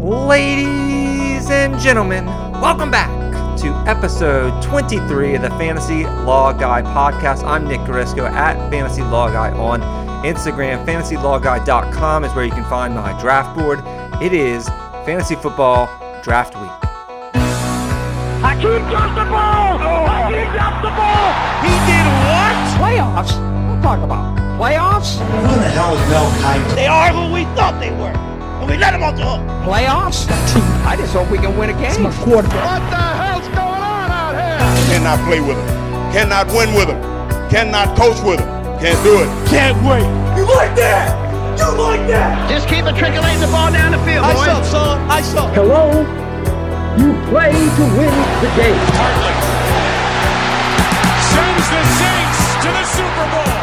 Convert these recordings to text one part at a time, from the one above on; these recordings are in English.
Ladies and gentlemen, welcome back to episode 23 of the Fantasy Law Guy podcast. I'm Nick Garisco at Fantasy Law Guy on Instagram. FantasyLawGuy.com is where you can find my draft board. It is Fantasy Football Draft Week. Hakeem dropped the ball! Oh. Hakeem dropped the ball! He did what? Playoffs? What talk about? Playoffs? Who the hell is Mel Kiper? They are who we thought they were. And we let them off the hook. Playoffs? I just hope we can win a game. It's my quarterback. What the hell's going on out here? Cannot play with him. Cannot win with him. Cannot coach with him. Can't do it. Can't wait. You like that? You like that? Just keep it trickling the ball down the field, Ice boy. up, son. Ice up. Hello? You play to win the game. Hartley sends the Saints to the Super Bowl.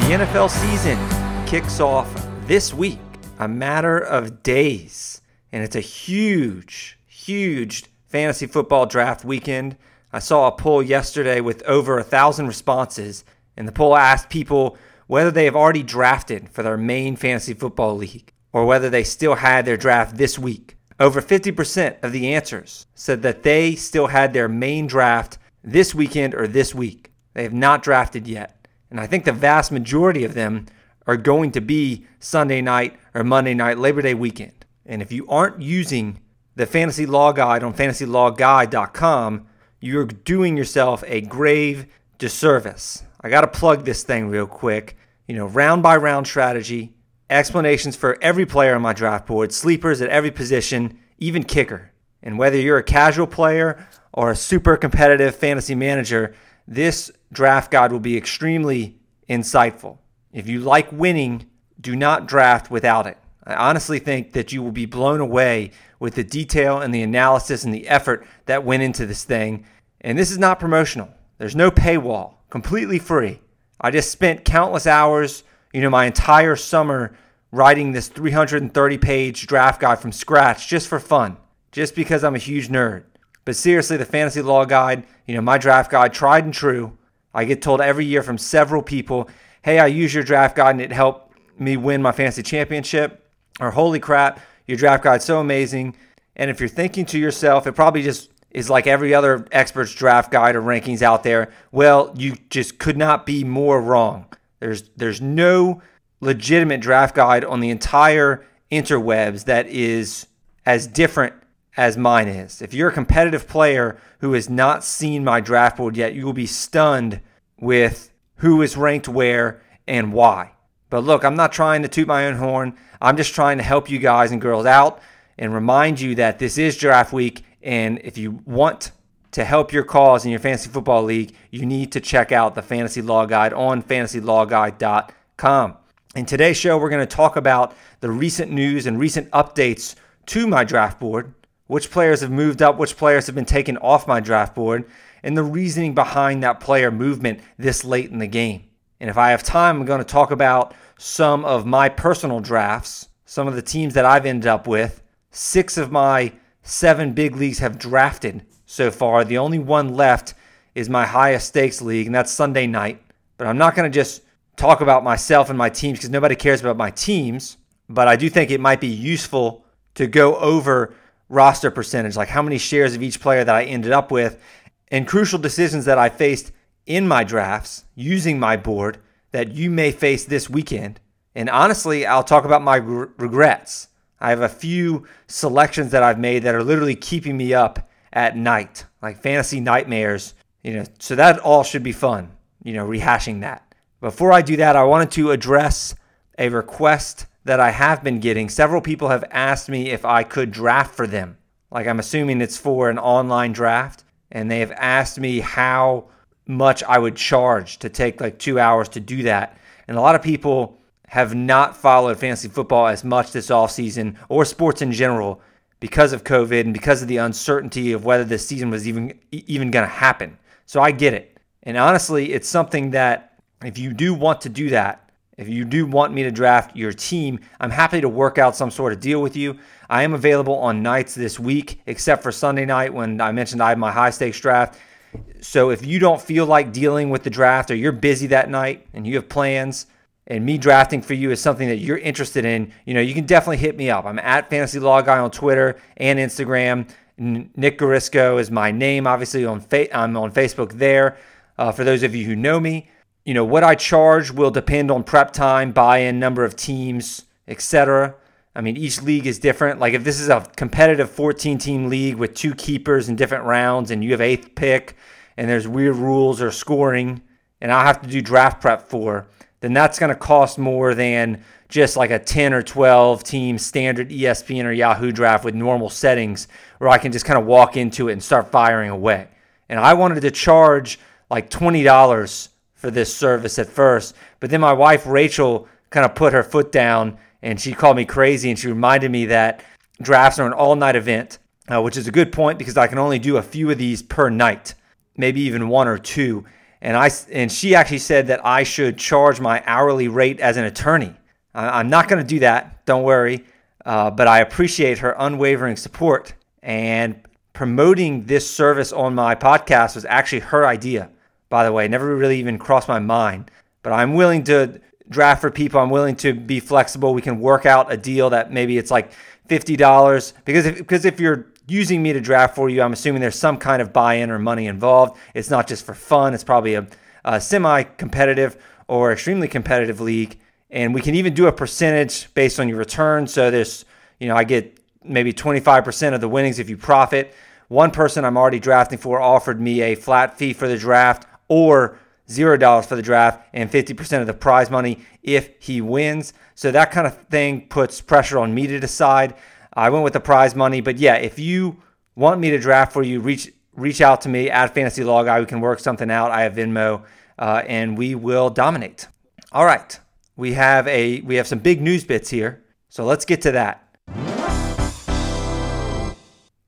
The NFL season kicks off this week, a matter of days, and it's a huge, huge fantasy football draft weekend. I saw a poll yesterday with over a thousand responses, and the poll asked people whether they have already drafted for their main fantasy football league or whether they still had their draft this week. Over 50% of the answers said that they still had their main draft this weekend or this week. They have not drafted yet. And I think the vast majority of them are going to be Sunday night or Monday night, Labor Day weekend. And if you aren't using the fantasy law guide on fantasylawguide.com, you're doing yourself a grave disservice. I got to plug this thing real quick. You know, round by round strategy, explanations for every player on my draft board, sleepers at every position, even kicker. And whether you're a casual player or a super competitive fantasy manager, this draft guide will be extremely insightful. If you like winning, do not draft without it. I honestly think that you will be blown away with the detail and the analysis and the effort that went into this thing. And this is not promotional. There's no paywall, completely free. I just spent countless hours, you know, my entire summer writing this 330 page draft guide from scratch just for fun, just because I'm a huge nerd. But seriously, the fantasy law guide, you know, my draft guide, tried and true. I get told every year from several people, hey, I use your draft guide and it helped me win my fantasy championship. Or holy crap, your draft guide's so amazing. And if you're thinking to yourself, it probably just is like every other expert's draft guide or rankings out there. Well, you just could not be more wrong. There's there's no legitimate draft guide on the entire interwebs that is as different as mine is. If you're a competitive player who has not seen my draft board yet, you will be stunned with who is ranked where and why. But look, I'm not trying to toot my own horn. I'm just trying to help you guys and girls out and remind you that this is draft week. And if you want to help your cause in your fantasy football league, you need to check out the fantasy law guide on fantasylawguide.com. In today's show, we're going to talk about the recent news and recent updates to my draft board, which players have moved up, which players have been taken off my draft board, and the reasoning behind that player movement this late in the game. And if I have time, I'm going to talk about some of my personal drafts, some of the teams that I've ended up with. Six of my seven big leagues have drafted so far. The only one left is my highest stakes league, and that's Sunday night. But I'm not going to just talk about myself and my teams because nobody cares about my teams. But I do think it might be useful to go over roster percentage, like how many shares of each player that I ended up with, and crucial decisions that I faced in my drafts using my board that you may face this weekend. And honestly, I'll talk about my re- regrets. I have a few selections that I've made that are literally keeping me up at night, like fantasy nightmares, you know. So that all should be fun, you know, rehashing that. Before I do that, I wanted to address a request that I have been getting. Several people have asked me if I could draft for them. Like I'm assuming it's for an online draft, and they have asked me how much I would charge to take like two hours to do that. And a lot of people have not followed fantasy football as much this offseason or sports in general because of COVID and because of the uncertainty of whether this season was even even going to happen. So I get it. And honestly, it's something that if you do want to do that, if you do want me to draft your team, I'm happy to work out some sort of deal with you. I am available on nights this week, except for Sunday night when I mentioned I have my high stakes draft. So if you don't feel like dealing with the draft or you're busy that night and you have plans and me drafting for you is something that you're interested in, you know, you can definitely hit me up. I'm at Fantasy Law Guy on Twitter and Instagram. Nick Garisco is my name. Obviously, on fa- I'm on Facebook there. Uh, for those of you who know me, you know what I charge will depend on prep time, buy-in, number of teams, etc. I mean, each league is different. Like if this is a competitive 14-team league with two keepers in different rounds, and you have eighth pick, and there's weird rules or scoring, and I have to do draft prep for, then that's going to cost more than just like a 10 or 12 team standard ESPN or Yahoo draft with normal settings where I can just kind of walk into it and start firing away. And I wanted to charge like $20 for this service at first, but then my wife Rachel kind of put her foot down and she called me crazy and she reminded me that drafts are an all night event, uh, which is a good point because I can only do a few of these per night, maybe even one or two and I and she actually said that I should charge my hourly rate as an attorney. I'm not going to do that. Don't worry. Uh, but I appreciate her unwavering support and promoting this service on my podcast was actually her idea. By the way, never really even crossed my mind. But I'm willing to draft for people. I'm willing to be flexible. We can work out a deal that maybe it's like fifty dollars because if because if you're using me to draft for you, I'm assuming there's some kind of buy in or money involved. It's not just for fun, it's probably a, a semi competitive or extremely competitive league. And we can even do a percentage based on your return. So there's, you know, I get maybe 25% of the winnings if you profit. One person I'm already drafting for offered me a flat fee for the draft or $0 for the draft and 50% of the prize money if he wins. So that kind of thing puts pressure on me to decide. I went with the prize money, but yeah, if you want me to draft for you, reach reach out to me at Fantasy Law Guy. We can work something out. I have Venmo, uh, and we will dominate. All right, we have a we have some big news bits here, so let's get to that.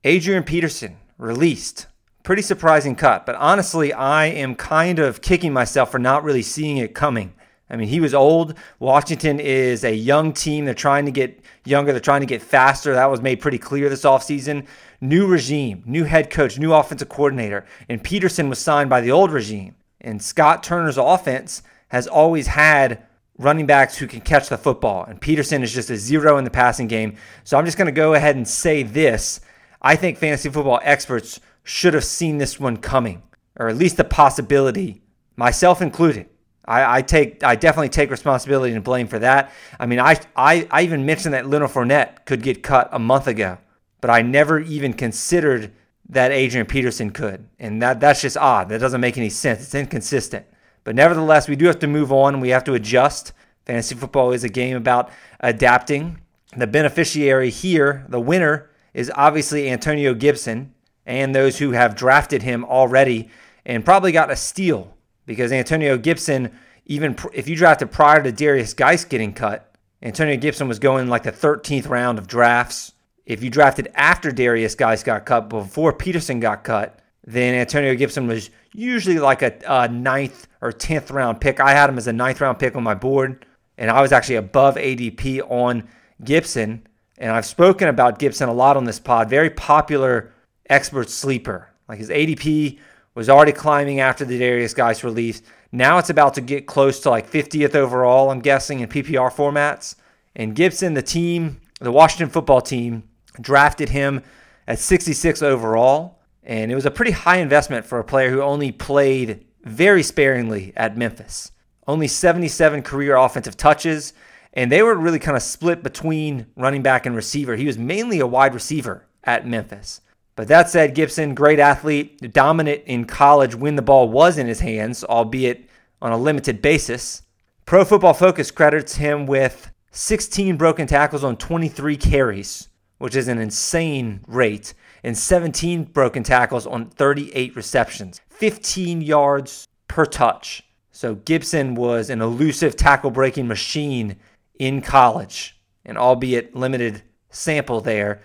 Adrian Peterson released. Pretty surprising cut, but honestly, I am kind of kicking myself for not really seeing it coming. I mean, he was old. Washington is a young team. They're trying to get younger. They're trying to get faster. That was made pretty clear this offseason. New regime, new head coach, new offensive coordinator. And Peterson was signed by the old regime. And Scott Turner's offense has always had running backs who can catch the football. And Peterson is just a zero in the passing game. So I'm just going to go ahead and say this. I think fantasy football experts should have seen this one coming, or at least the possibility, myself included. I, I, take I definitely take responsibility and blame for that. I mean, I, I I even mentioned that Leonard Fournette could get cut a month ago, but I never even considered that Adrian Peterson could, and that that's just odd. That doesn't make any sense. It's inconsistent. But nevertheless, we do have to move on. We have to adjust. Fantasy football is a game about adapting. The beneficiary here, the winner, is obviously Antonio Gibson and those who have drafted him already and probably got a steal because Antonio Gibson, even pr- if you drafted prior to Darius Guice getting cut, Antonio Gibson was going like the 13th round of drafts. If you drafted after Darius Guice got cut, before Peterson got cut, then Antonio Gibson was usually like a, a ninth or 10th round pick. I had him as a ninth round pick on my board, and I was actually above ADP on Gibson. And I've spoken about Gibson a lot on this pod. Very popular expert sleeper. Like his ADP was already climbing after the Darius Guice release. Now it's about to get close to like 50th overall, I'm guessing, in PPR formats. And Gibson, the team, the Washington football team, drafted him at 66 overall. And it was a pretty high investment for a player who only played very sparingly at Memphis. Only 77 career offensive touches. And they were really kind of split between running back and receiver. He was mainly a wide receiver at Memphis. But that said, Gibson, great athlete, dominant in college when the ball was in his hands, albeit on a limited basis. Pro Football Focus credits him with 16 broken tackles on 23 carries, which is an insane rate, and 17 broken tackles on 38 receptions, 15 yards per touch. So Gibson was an elusive tackle breaking machine in college, and albeit limited sample there.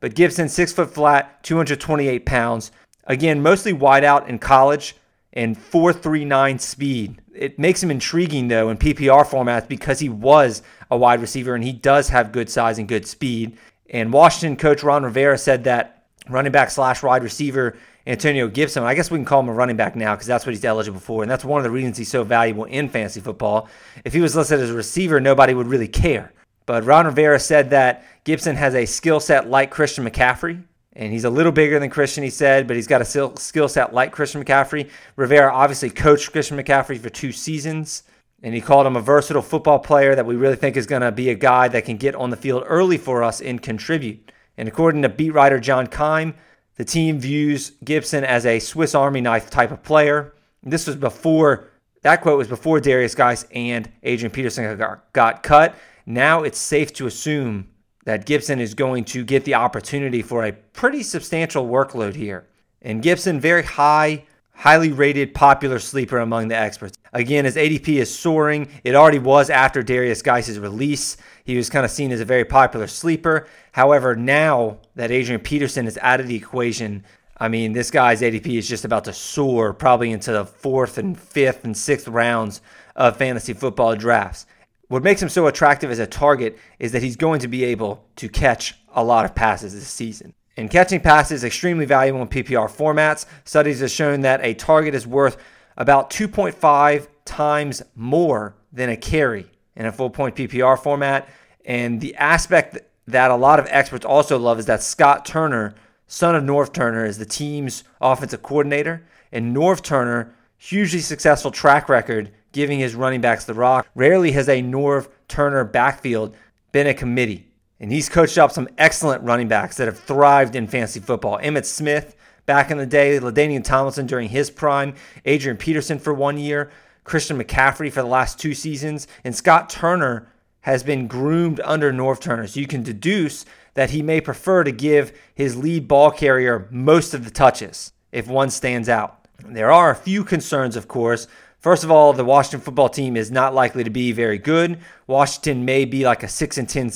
But Gibson, six foot flat, 228 pounds. Again, mostly wide out in college and 439 speed. It makes him intriguing though in PPR formats because he was a wide receiver and he does have good size and good speed. And Washington coach Ron Rivera said that running back slash wide receiver Antonio Gibson. I guess we can call him a running back now because that's what he's eligible for. And that's one of the reasons he's so valuable in fantasy football. If he was listed as a receiver, nobody would really care. But Ron Rivera said that Gibson has a skill set like Christian McCaffrey. And he's a little bigger than Christian, he said, but he's got a skill set like Christian McCaffrey. Rivera obviously coached Christian McCaffrey for two seasons. And he called him a versatile football player that we really think is going to be a guy that can get on the field early for us and contribute. And according to beat writer John Keim, the team views Gibson as a Swiss Army knife type of player. This was before, that quote was before Darius Guice and Adrian Peterson got, got cut. Now it's safe to assume that Gibson is going to get the opportunity for a pretty substantial workload here. And Gibson, very high highly rated, popular sleeper among the experts. Again, his ADP is soaring. It already was after Darius Guice's release. He was kind of seen as a very popular sleeper. However, now that Adrian Peterson is out of the equation, I mean, this guy's ADP is just about to soar probably into the fourth and fifth and sixth rounds of fantasy football drafts. What makes him so attractive as a target is that he's going to be able to catch a lot of passes this season. And catching passes is extremely valuable in PPR formats. Studies have shown that a target is worth about 2.5 times more than a carry in a full point PPR format. And the aspect that a lot of experts also love is that Scott Turner, son of Norv Turner, is the team's offensive coordinator. And Norv Turner, hugely successful track record giving his running backs the rock. Rarely has a Norv Turner backfield been a committee. And he's coached up some excellent running backs that have thrived in fantasy football. Emmitt Smith back in the day, LaDainian Tomlinson during his prime, Adrian Peterson for one year, Christian McCaffrey for the last two seasons, and Scott Turner has been groomed under Norv Turner. So you can deduce that he may prefer to give his lead ball carrier most of the touches if one stands out. There are a few concerns, of course. First of all, the Washington football team is not likely to be very good. Washington may be like a 6 and 10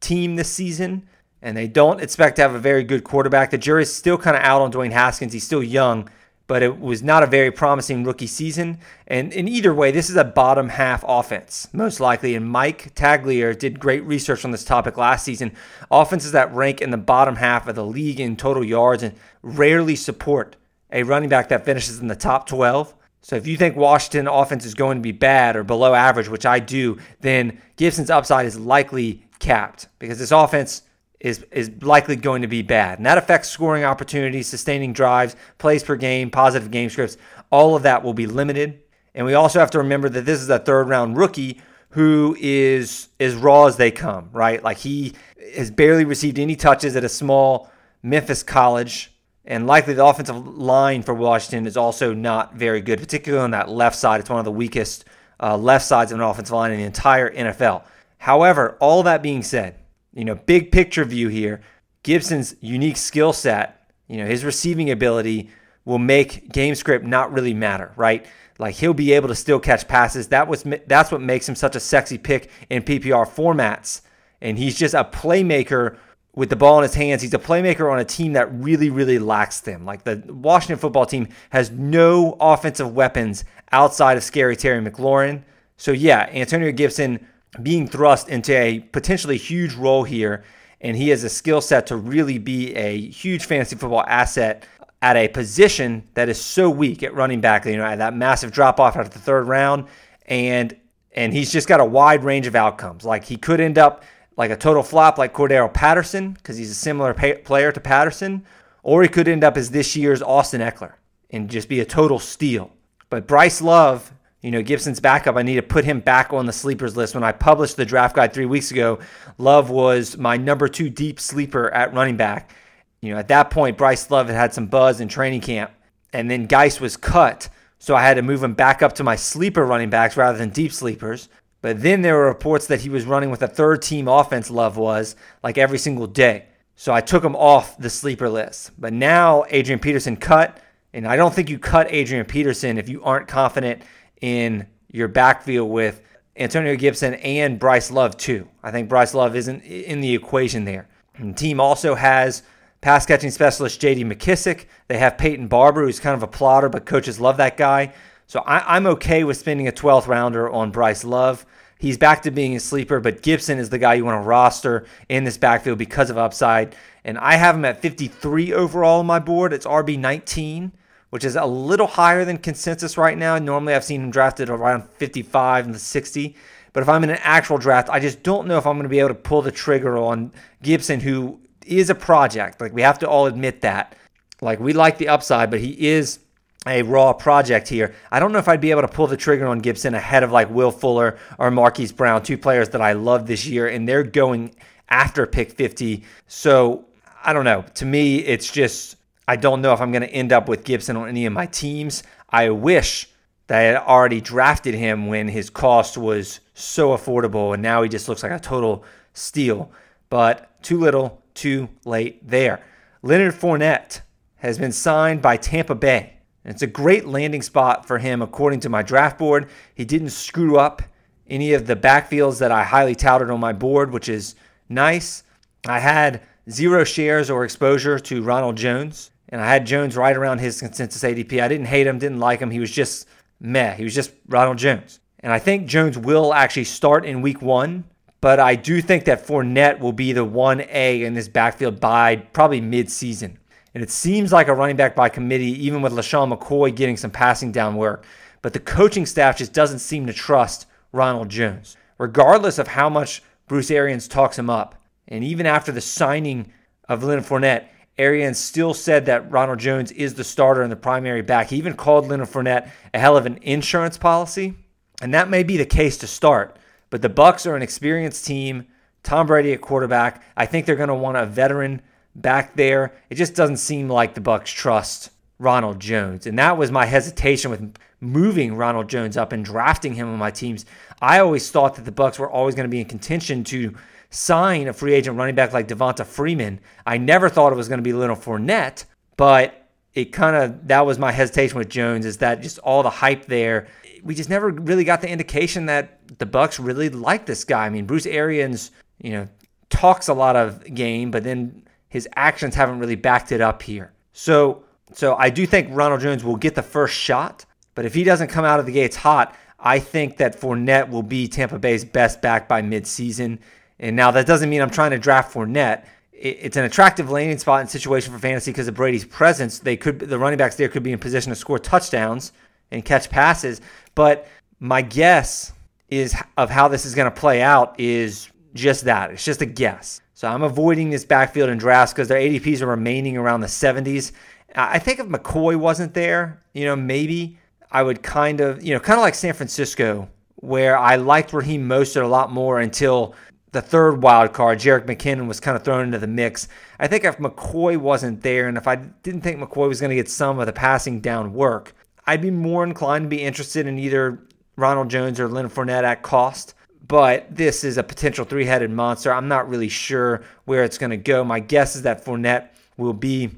team this season, and they don't expect to have a very good quarterback. The jury's still kind of out on Dwayne Haskins. He's still young, but it was not a very promising rookie season. And in either way, this is a bottom half offense, most likely. And Mike Tagliere did great research on this topic last season. Offenses that rank in the bottom half of the league in total yards and rarely support a running back that finishes in the top 12. So if you think Washington offense is going to be bad or below average, which I do, then Gibson's upside is likely capped because this offense is is likely going to be bad. And that affects scoring opportunities, sustaining drives, plays per game, positive game scripts. All of that will be limited. And we also have to remember that this is a third round rookie who is as raw as they come, right? Like he has barely received any touches at a small Memphis college. And likely the offensive line for Washington is also not very good, particularly on that left side. It's one of the weakest uh, left sides of an offensive line in the entire NFL. However, all that being said, you know, big picture view here, Gibson's unique skill set, you know, his receiving ability will make game script not really matter, right? Like he'll be able to still catch passes. That was that's what makes him such a sexy pick in PPR formats. And he's just a playmaker with the ball in his hands. He's a playmaker on a team that really, really lacks them. Like the Washington football team has no offensive weapons outside of scary Terry McLaurin. So yeah, Antonio Gibson being thrust into a potentially huge role here. And he has a skill set to really be a huge fantasy football asset at a position that is so weak at running back. You know, at that massive drop off after the third round, and and he's just got a wide range of outcomes. Like he could end up like a total flop, like Cordarrelle Patterson, because he's a similar pay- player to Patterson, or he could end up as this year's Austin Ekeler and just be a total steal. But Bryce Love you know, Gibson's backup, I need to put him back on the sleepers list. When I published the draft guide three weeks ago, Love was my number two deep sleeper at running back. You know, at that point, Bryce Love had had some buzz in training camp, and then Guice was cut. So I had to move him back up to my sleeper running backs rather than deep sleepers. But then there were reports that he was running with a third team offense, Love was, like every single day. So I took him off the sleeper list. But now Adrian Peterson cut, and I don't think you cut Adrian Peterson if you aren't confident in your backfield with Antonio Gibson and Bryce Love, too. I think Bryce Love isn't in the equation there. And the team also has pass catching specialist JD McKissic. They have Peyton Barber, who's kind of a plotter, but coaches love that guy. So I, am okay with spending a 12th rounder on Bryce Love. He's back to being a sleeper, but Gibson is the guy you want to roster in this backfield because of upside. And I have him at 53 overall on my board. It's RB 19, which is a little higher than consensus right now. Normally, I've seen him drafted around 55 and the 60. But if I'm in an actual draft, I just don't know if I'm going to be able to pull the trigger on Gibson, who is a project. Like, we have to all admit that. Like, we like the upside, but he is a raw project here. I don't know if I'd be able to pull the trigger on Gibson ahead of like Will Fuller or Marquise Brown, two players that I love this year, and they're going after pick 50. So I don't know. To me, it's just, I don't know if I'm going to end up with Gibson on any of my teams. I wish that I had already drafted him when his cost was so affordable, and now he just looks like a total steal. But too little, too late there. Leonard Fournette has been signed by Tampa Bay. And it's a great landing spot for him, according to my draft board. He didn't screw up any of the backfields that I highly touted on my board, which is nice. I had zero shares or exposure to Ronald Jones, and I had Jones right around his consensus ADP. I didn't hate him, didn't like him. He was just meh. He was just Ronald Jones. And I think Jones will actually start in week one, but I do think that Fournette will be the 1A in this backfield by probably mid season. And it seems like a running back by committee, even with LeSean McCoy getting some passing down work. But the coaching staff just doesn't seem to trust Ronald Jones, regardless of how much Bruce Arians talks him up. And even after the signing of Leonard Fournette, Arians still said that Ronald Jones is the starter and the primary back. He even called Leonard Fournette a hell of an insurance policy. And that may be the case to start. But the Bucs are an experienced team. Tom Brady at quarterback. I think they're going to want a veteran back there. It just doesn't seem like the Bucs trust Ronald Jones. And that was my hesitation with moving Ronald Jones up and drafting him on my teams. I always thought that the Bucs were always going to be in contention to sign a free agent running back like Devonta Freeman. I never thought it was going to be Leonard Fournette, but it kind of that was my hesitation with Jones is that just all the hype there. We just never really got the indication that the Bucs really like this guy. I mean, Bruce Arians, you know, talks a lot of game, but then his actions haven't really backed it up here. So, so I do think Ronald Jones will get the first shot, but if he doesn't come out of the gates hot, I think that Fournette will be Tampa Bay's best back by midseason. And now that doesn't mean I'm trying to draft Fournette. It's an attractive landing spot and situation for fantasy because of Brady's presence. They could the running backs there could be in position to score touchdowns and catch passes. But my guess is of how this is going to play out is just that. It's just a guess. So I'm avoiding this backfield in drafts because their ADPs are remaining around the 70s. I think if McCoy wasn't there, you know, maybe I would kind of, you know, kind of like San Francisco, where I liked Raheem Mostert a lot more until the third wild card, Jerick McKinnon, was kind of thrown into the mix. I think if McCoy wasn't there, and if I didn't think McCoy was going to get some of the passing down work, I'd be more inclined to be interested in either Ronald Jones or Leonard Fournette at cost but this is a potential three headed monster. I'm not really sure where it's going to go. My guess is that Fournette will be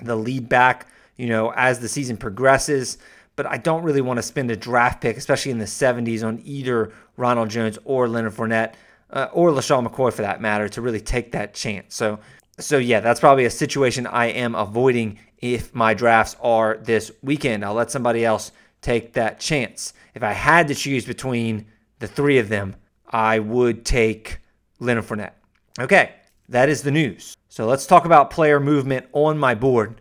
the lead back, you know, as the season progresses. But I don't really want to spend a draft pick, especially in the 70s, on either Ronald Jones or Leonard Fournette uh, or LeSean McCoy for that matter to really take that chance. So, so yeah, that's probably a situation I am avoiding if my drafts are this weekend. I'll let somebody else take that chance. If I had to choose between the three of them, I would take Leonard Fournette. Okay, that is the news. So let's talk about player movement on my board.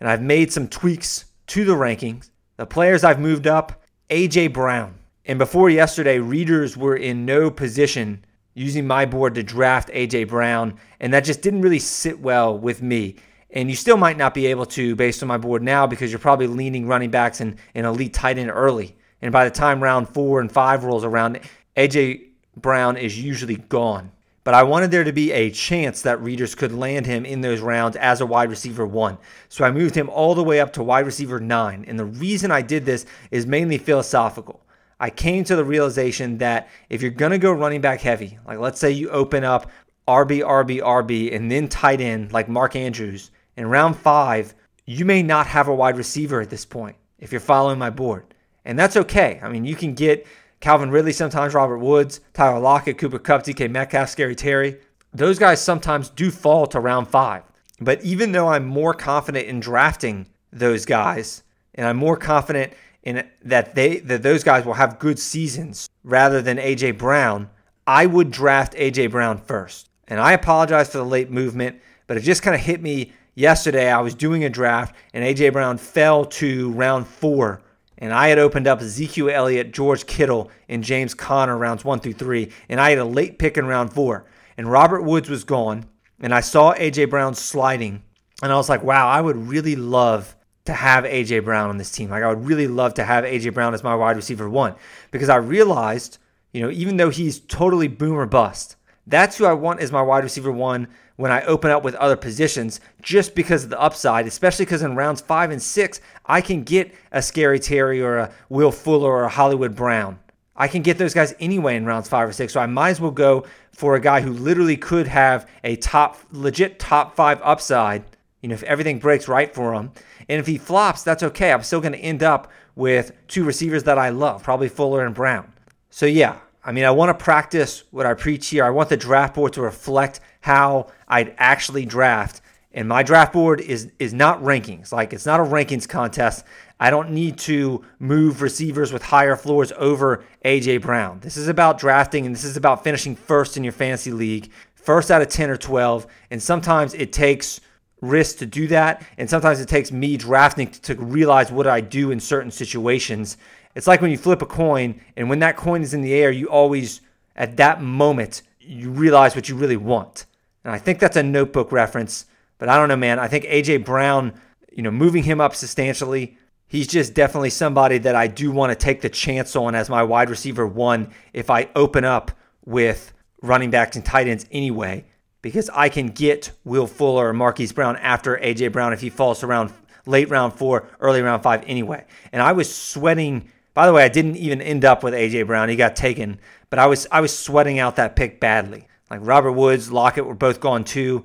And I've made some tweaks to the rankings. The players I've moved up AJ Brown. And before yesterday, readers were in no position using my board to draft AJ Brown. And that just didn't really sit well with me. And you still might not be able to based on my board now because you're probably leaning running backs and an elite tight end early. And by the time round four and five rolls around, AJ Brown is usually gone. But I wanted there to be a chance that readers could land him in those rounds as a wide receiver one. So I moved him all the way up to wide receiver nine. And the reason I did this is mainly philosophical. I came to the realization that if you're going to go running back heavy, like let's say you open up RB, RB, RB, and then tight end like Mark Andrews, in round five, you may not have a wide receiver at this point if you're following my board. And that's okay. I mean, you can get Calvin Ridley sometimes, Robert Woods, Tyler Lockett, Cooper Kupp, DK Metcalf, Scary Terry. Those guys sometimes do fall to round five. But even though I'm more confident in drafting those guys, and I'm more confident in that they that those guys will have good seasons rather than AJ Brown, I would draft AJ Brown first. And I apologize for the late movement, but it just kind of hit me yesterday. I was doing a draft and AJ Brown fell to round 4 and I had opened up Ezekiel Elliott, George Kittle, and James Conner rounds 1 through 3, and I had a late pick in round 4. And Robert Woods was gone, and I saw AJ Brown sliding, and I was like, "Wow, I would really love to have AJ Brown on this team. Like I would really love to have AJ Brown as my wide receiver one because I realized, you know, even though he's totally boomer bust, that's who I want as my wide receiver one when I open up with other positions just because of the upside, especially because in rounds five and six, I can get a Scary Terry or a Will Fuller or a Hollywood Brown. I can get those guys anyway in rounds five or six. So I might as well go for a guy who literally could have a top, legit top five upside, you know, if everything breaks right for him. And if he flops, that's okay. I'm still going to end up with two receivers that I love, probably Fuller and Brown. So, yeah, I mean, I want to practice what I preach here. I want the draft board to reflect how I'd actually draft. And my draft board is is not rankings. Like it's not a rankings contest. I don't need to move receivers with higher floors over AJ Brown. This is about drafting and this is about finishing first in your fantasy league, first out of 10 or 12. And sometimes it takes risk to do that. And sometimes it takes me drafting to realize what I do in certain situations. It's like when you flip a coin, and when that coin is in the air, you always, at that moment, you realize what you really want. And I think that's a notebook reference, but I don't know, man. I think AJ Brown, you know, moving him up substantially, he's just definitely somebody that I do want to take the chance on as my wide receiver one if I open up with running backs and tight ends anyway because I can get Will Fuller or Marquise Brown after AJ Brown if he falls around late round four, early round five anyway. And I was sweating. By the way, I didn't even end up with AJ Brown. He got taken, but I was I was sweating out that pick badly. Like Robert Woods, Lockett were both gone too.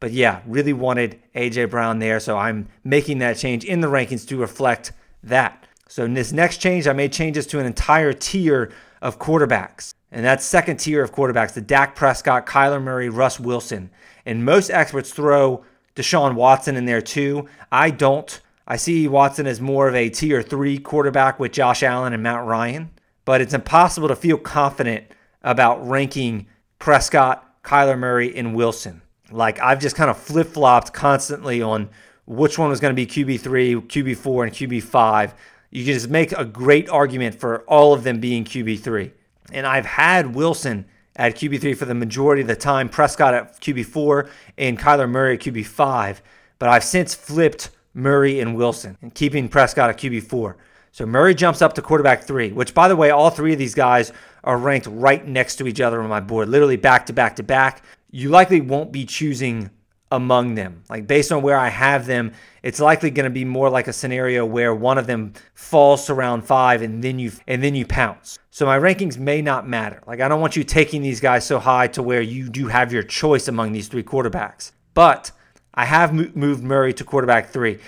But yeah, really wanted AJ Brown there, so I'm making that change in the rankings to reflect that. So in this next change, I made changes to an entire tier of quarterbacks. And that second tier of quarterbacks, the Dak Prescott, Kyler Murray, Russ Wilson. And most experts throw Deshaun Watson in there too. I don't. I see Watson as more of a tier three quarterback with Josh Allen and Matt Ryan. But it's impossible to feel confident about ranking Prescott, Kyler Murray, and Wilson. Like I've just kind of flip flopped constantly on which one was going to be QB3, QB4, and QB5. You can just make a great argument for all of them being QB3. And I've had Wilson at QB3 for the majority of the time, Prescott at QB4, and Kyler Murray at QB5. But I've since flipped Murray and Wilson and keeping Prescott at QB4. So Murray jumps up to quarterback three, which, by the way, all three of these guys are ranked right next to each other on my board, literally back to back to back. You likely won't be choosing among them. Like based on where I have them, it's likely going to be more like a scenario where one of them falls to round 5 and then you and then you pounce. So my rankings may not matter. Like I don't want you taking these guys so high to where you do have your choice among these three quarterbacks. But I have moved Murray to quarterback 3.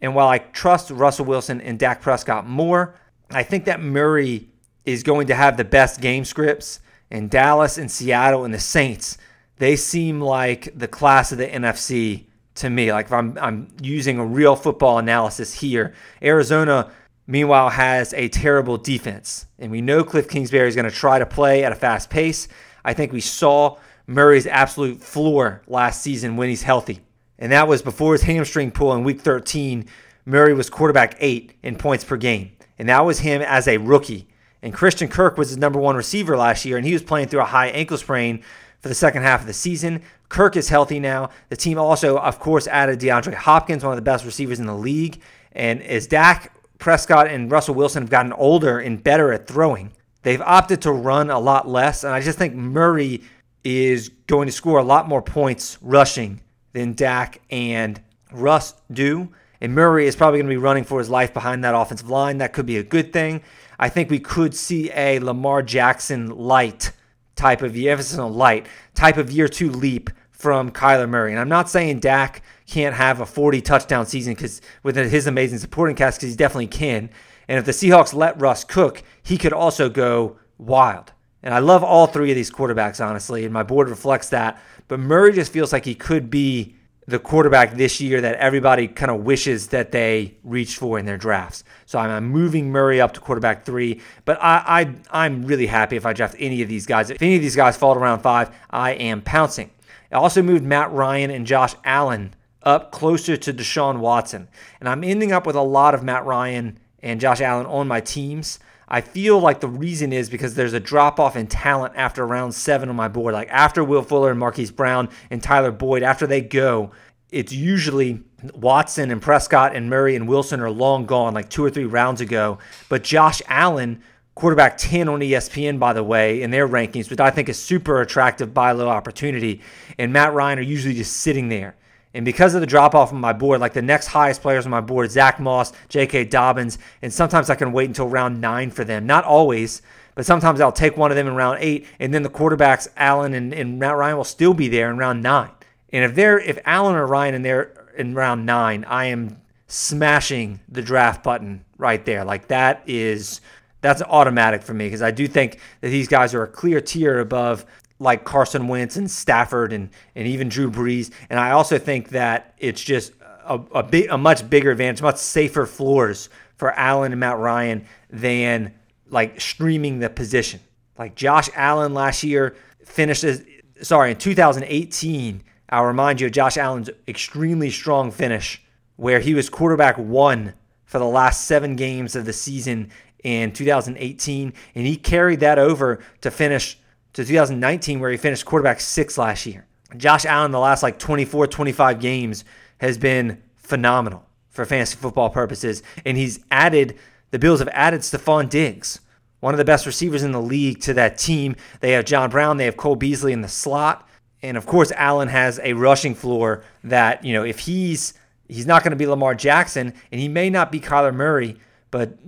And while I trust Russell Wilson and Dak Prescott more, I think that Murray is going to have the best game scripts and Dallas and Seattle and the Saints they seem like the class of the NFC to me. Like if I'm I'm using a real football analysis here, Arizona meanwhile has a terrible defense, and we know Cliff Kingsbury is going to try to play at a fast pace. I think we saw Murray's absolute floor last season when he's healthy, and that was before his hamstring pull in Week 13. Murray was quarterback eight in points per game, and that was him as a rookie. And Christian Kirk was his number one receiver last year, and he was playing through a high ankle sprain for the second half of the season. Kirk is healthy now. The team also, of course, added DeAndre Hopkins, one of the best receivers in the league. And as Dak Prescott and Russell Wilson have gotten older and better at throwing, they've opted to run a lot less. And I just think Murray is going to score a lot more points rushing than Dak and Russ do. And Murray is probably going to be running for his life behind that offensive line. That could be a good thing. I think we could see a Lamar Jackson light type of year, emphasis on light, type of year two leap from Kyler Murray. And I'm not saying Dak can't have a 40 touchdown season because with his amazing supporting cast, because he definitely can. And if the Seahawks let Russ cook, he could also go wild. And I love all three of these quarterbacks, honestly, and my board reflects that. But Murray just feels like he could be the quarterback this year that everybody kind of wishes that they reached for in their drafts. So I'm, moving Murray up to quarterback three, but I, I I'm really happy if I draft any of these guys. If any of these guys fall to round five, I am pouncing. I also moved Matt Ryan and Josh Allen up closer to Deshaun Watson, and I'm ending up with a lot of Matt Ryan and Josh Allen on my teams. I feel like the reason is because there's a drop off in talent after round seven on my board. Like after Will Fuller and Marquise Brown and Tyler Boyd, after they go, it's usually Watson and Prescott and Murray and Wilson are long gone, like two or three rounds ago. But Josh Allen, quarterback 10 on ESPN, by the way, in their rankings, which I think is super attractive buy low opportunity, and Matt Ryan are usually just sitting there. And because of the drop off on my board, like the next highest players on my board, Zach Moss, J.K. Dobbins, and sometimes I can wait until round nine for them. Not always, but sometimes I'll take one of them in round eight, and then the quarterbacks, Allen and, and Matt Ryan, will still be there in round nine. And if they're if Allen or Ryan in there in round nine, I am smashing the draft button right there. Like that is that's automatic for me because I do think that these guys are a clear tier above like Carson Wentz and Stafford and and even Drew Brees. And I also think that it's just a, a big a much bigger advantage, much safer floors for Allen and Matt Ryan than like streaming the position. Like Josh Allen last year finished as sorry in 2018. I'll remind you of Josh Allen's extremely strong finish where he was quarterback one for the last seven games of the season in 2018, and he carried that over to finish to 2019, where he finished quarterback six last year. Josh Allen, the last like 24, 25 games, has been phenomenal for fantasy football purposes. And he's added, the Bills have added Stefon Diggs, one of the best receivers in the league, to that team. They have John Brown, they have Cole Beasley in the slot. And of course, Allen has a rushing floor that, you know, if he's he's not going to be Lamar Jackson and he may not be Kyler Murray, but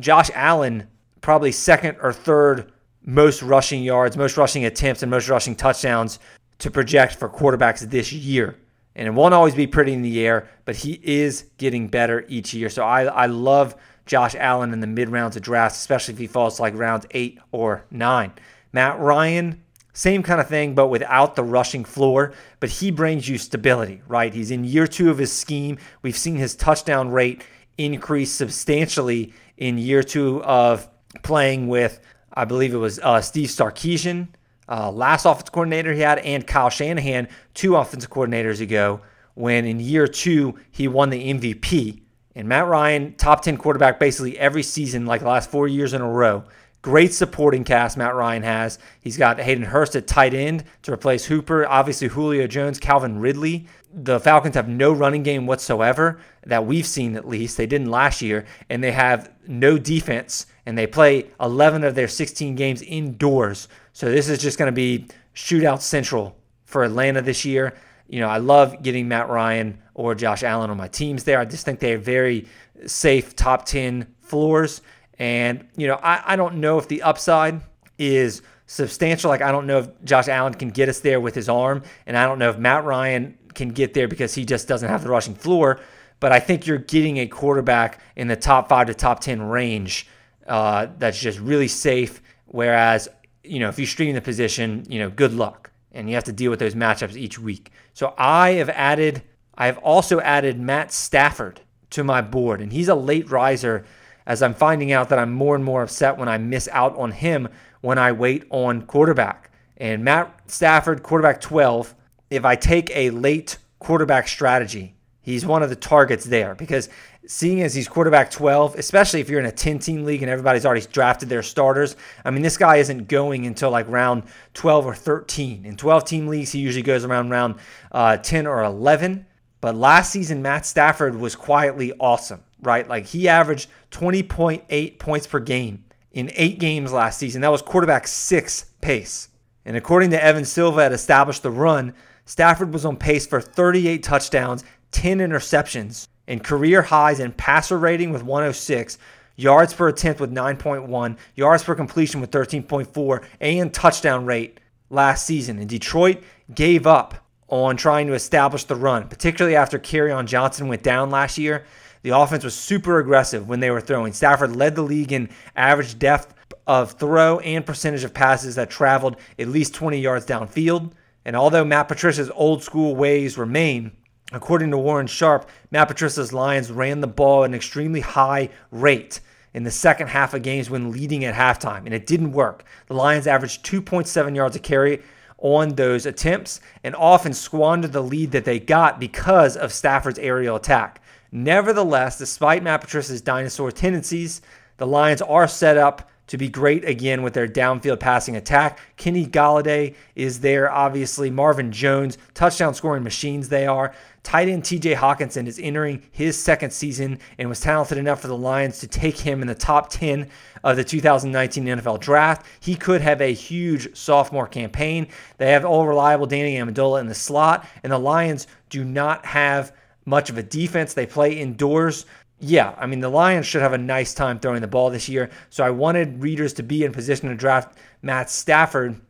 Josh Allen probably second or third most rushing yards, most rushing attempts, and most rushing touchdowns to project for quarterbacks this year. And it won't always be pretty in the air, but he is getting better each year. So I, I love Josh Allen in the mid rounds of drafts, especially if he falls like rounds eight or nine. Matt Ryan, same kind of thing, but without the rushing floor. But he brings you stability, right? He's in year two of his scheme. We've seen his touchdown rate increase substantially in year two of playing with I believe it was uh, Steve Sarkisian, uh, last offensive coordinator he had, and Kyle Shanahan, two offensive coordinators ago, when in year two he won the MVP. And Matt Ryan, top 10 quarterback basically every season, like the last four years in a row. Great supporting cast Matt Ryan has. He's got Hayden Hurst at tight end to replace Hooper. Obviously, Julio Jones, Calvin Ridley. The Falcons have no running game whatsoever that we've seen, at least. They didn't last year. And they have no defense and they play 11 of their 16 games indoors. So this is just going to be shootout central for Atlanta this year. You know, I love getting Matt Ryan or Josh Allen on my teams there. I just think they're very safe top 10 floors. And, you know, I, I don't know if the upside is substantial. Like, I don't know if Josh Allen can get us there with his arm. And I don't know if Matt Ryan can get there because he just doesn't have the rushing floor. But I think you're getting a quarterback in the top five to top 10 range uh, that's just really safe. Whereas, you know, if you stream the position, you know, good luck. And you have to deal with those matchups each week. So I have added, I have also added Matt Stafford to my board. And he's a late riser as I'm finding out that I'm more and more upset when I miss out on him when I wait on quarterback. And Matt Stafford, quarterback 12, if I take a late quarterback strategy, he's one of the targets there because seeing as he's quarterback 12, especially if you're in a 10 team league and everybody's already drafted their starters, I mean, this guy isn't going until like round 12 or 13. In 12 team leagues, he usually goes around round uh, 10 or 11. But last season, Matt Stafford was quietly awesome, right? Like he averaged 20.8 points per game in eight games last season. That was quarterback six pace. And according to Evan Silva at Establish the Run, Stafford was on pace for 38 touchdowns, 10 interceptions, and career highs in passer rating with 106, yards per attempt with 9.1, yards per completion with 13.4, and touchdown rate last season. And Detroit gave up on trying to establish the run, particularly after Kerryon Johnson went down last year. The offense was super aggressive when they were throwing. Stafford led the league in average depth of throw and percentage of passes that traveled at least 20 yards downfield. And although Matt Patricia's old school ways remain, according to Warren Sharp, Matt Patricia's Lions ran the ball at an extremely high rate in the second half of games when leading at halftime, and it didn't work. The Lions averaged 2.7 yards a carry on those attempts and often squandered the lead that they got because of Stafford's aerial attack. Nevertheless, despite Matt Patricia's dinosaur tendencies, the Lions are set up to be great again with their downfield passing attack. Kenny Golladay is there, obviously. Marvin Jones, touchdown scoring machines they are. Tight end TJ Hockenson is entering his second season and was talented enough for the Lions to take him in the top 10 of the 2019 NFL draft. He could have a huge sophomore campaign. They have all reliable Danny Amendola in the slot, and the Lions do not have much of a defense. They play indoors yeah, I mean, the Lions should have a nice time throwing the ball this year. So I wanted readers to be in position to draft Matt Stafford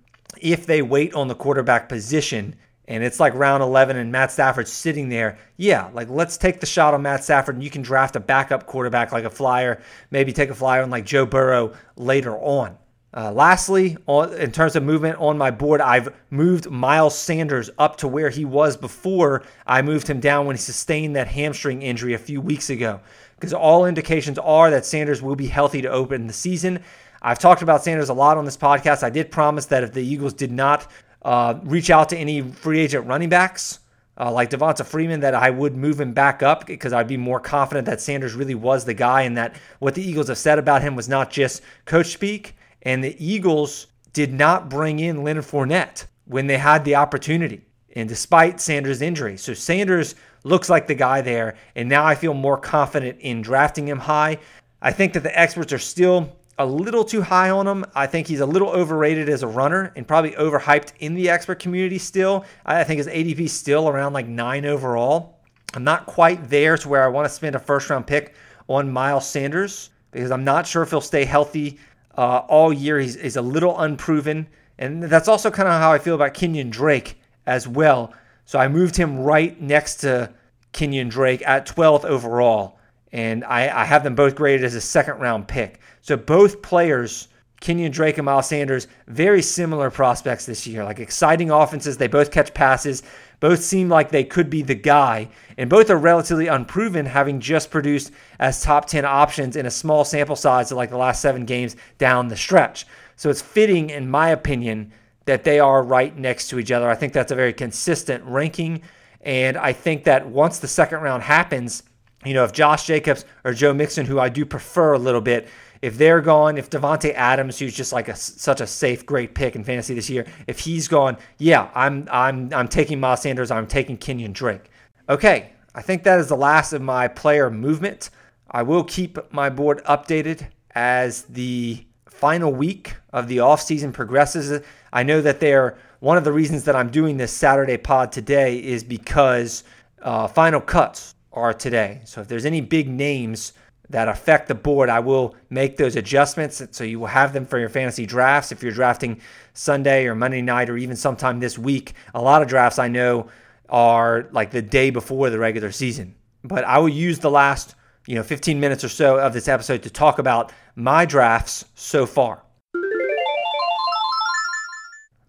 if they wait on the quarterback position and it's like round 11 and Matt Stafford's sitting there. Yeah, like let's take the shot on Matt Stafford and you can draft a backup quarterback like a flyer, maybe take a flyer on like Joe Burrow later on. Uh, lastly, on, in terms of movement on my board, I've moved Miles Sanders up to where he was before I moved him down when he sustained that hamstring injury a few weeks ago. Because all indications are that Sanders will be healthy to open the season. I've talked about Sanders a lot on this podcast. I did promise that if the Eagles did not uh, reach out to any free agent running backs, uh, like Devonta Freeman, that I would move him back up because I'd be more confident that Sanders really was the guy and that what the Eagles have said about him was not just coach speak. And the Eagles did not bring in Leonard Fournette when they had the opportunity, and despite Sanders' injury. So Sanders looks like the guy there, and now I feel more confident in drafting him high. I think that the experts are still a little too high on him. I think he's a little overrated as a runner and probably overhyped in the expert community still. I think his ADP is still around like nine overall. I'm not quite there to where I want to spend a first round pick on Miles Sanders because I'm not sure if he'll stay healthy uh, all year. He's, he's a little unproven. And that's also kind of how I feel about Kenyon Drake as well. So I moved him right next to Kenyon Drake at 12th overall. And I, I have them both graded as a second round pick. So both players, Kenyon Drake and Miles Sanders, very similar prospects this year. Like exciting offenses. They both catch passes. Both seem like they could be the guy, and both are relatively unproven, having just produced as top 10 options in a small sample size of like the last seven games down the stretch. So it's fitting, in my opinion, that they are right next to each other. I think that's a very consistent ranking. And I think that once the second round happens, you know, if Josh Jacobs or Joe Mixon, who I do prefer a little bit, if they're gone, if Davante Adams, who's just like a, such a safe, great pick in fantasy this year, if he's gone, yeah, I'm I'm I'm taking Miles Sanders. I'm taking Kenyon Drake. Okay, I think that is the last of my player movement. I will keep my board updated as the final week of the offseason progresses. I know that they're one of the reasons that I'm doing this Saturday pod today is because uh, final cuts are today. So if there's any big names that affect the board, I will make those adjustments. So you will have them for your fantasy drafts. If you're drafting Sunday or Monday night or even sometime this week, a lot of drafts I know are like the day before the regular season. But I will use the last, you know, 15 minutes or so of this episode to talk about my drafts so far.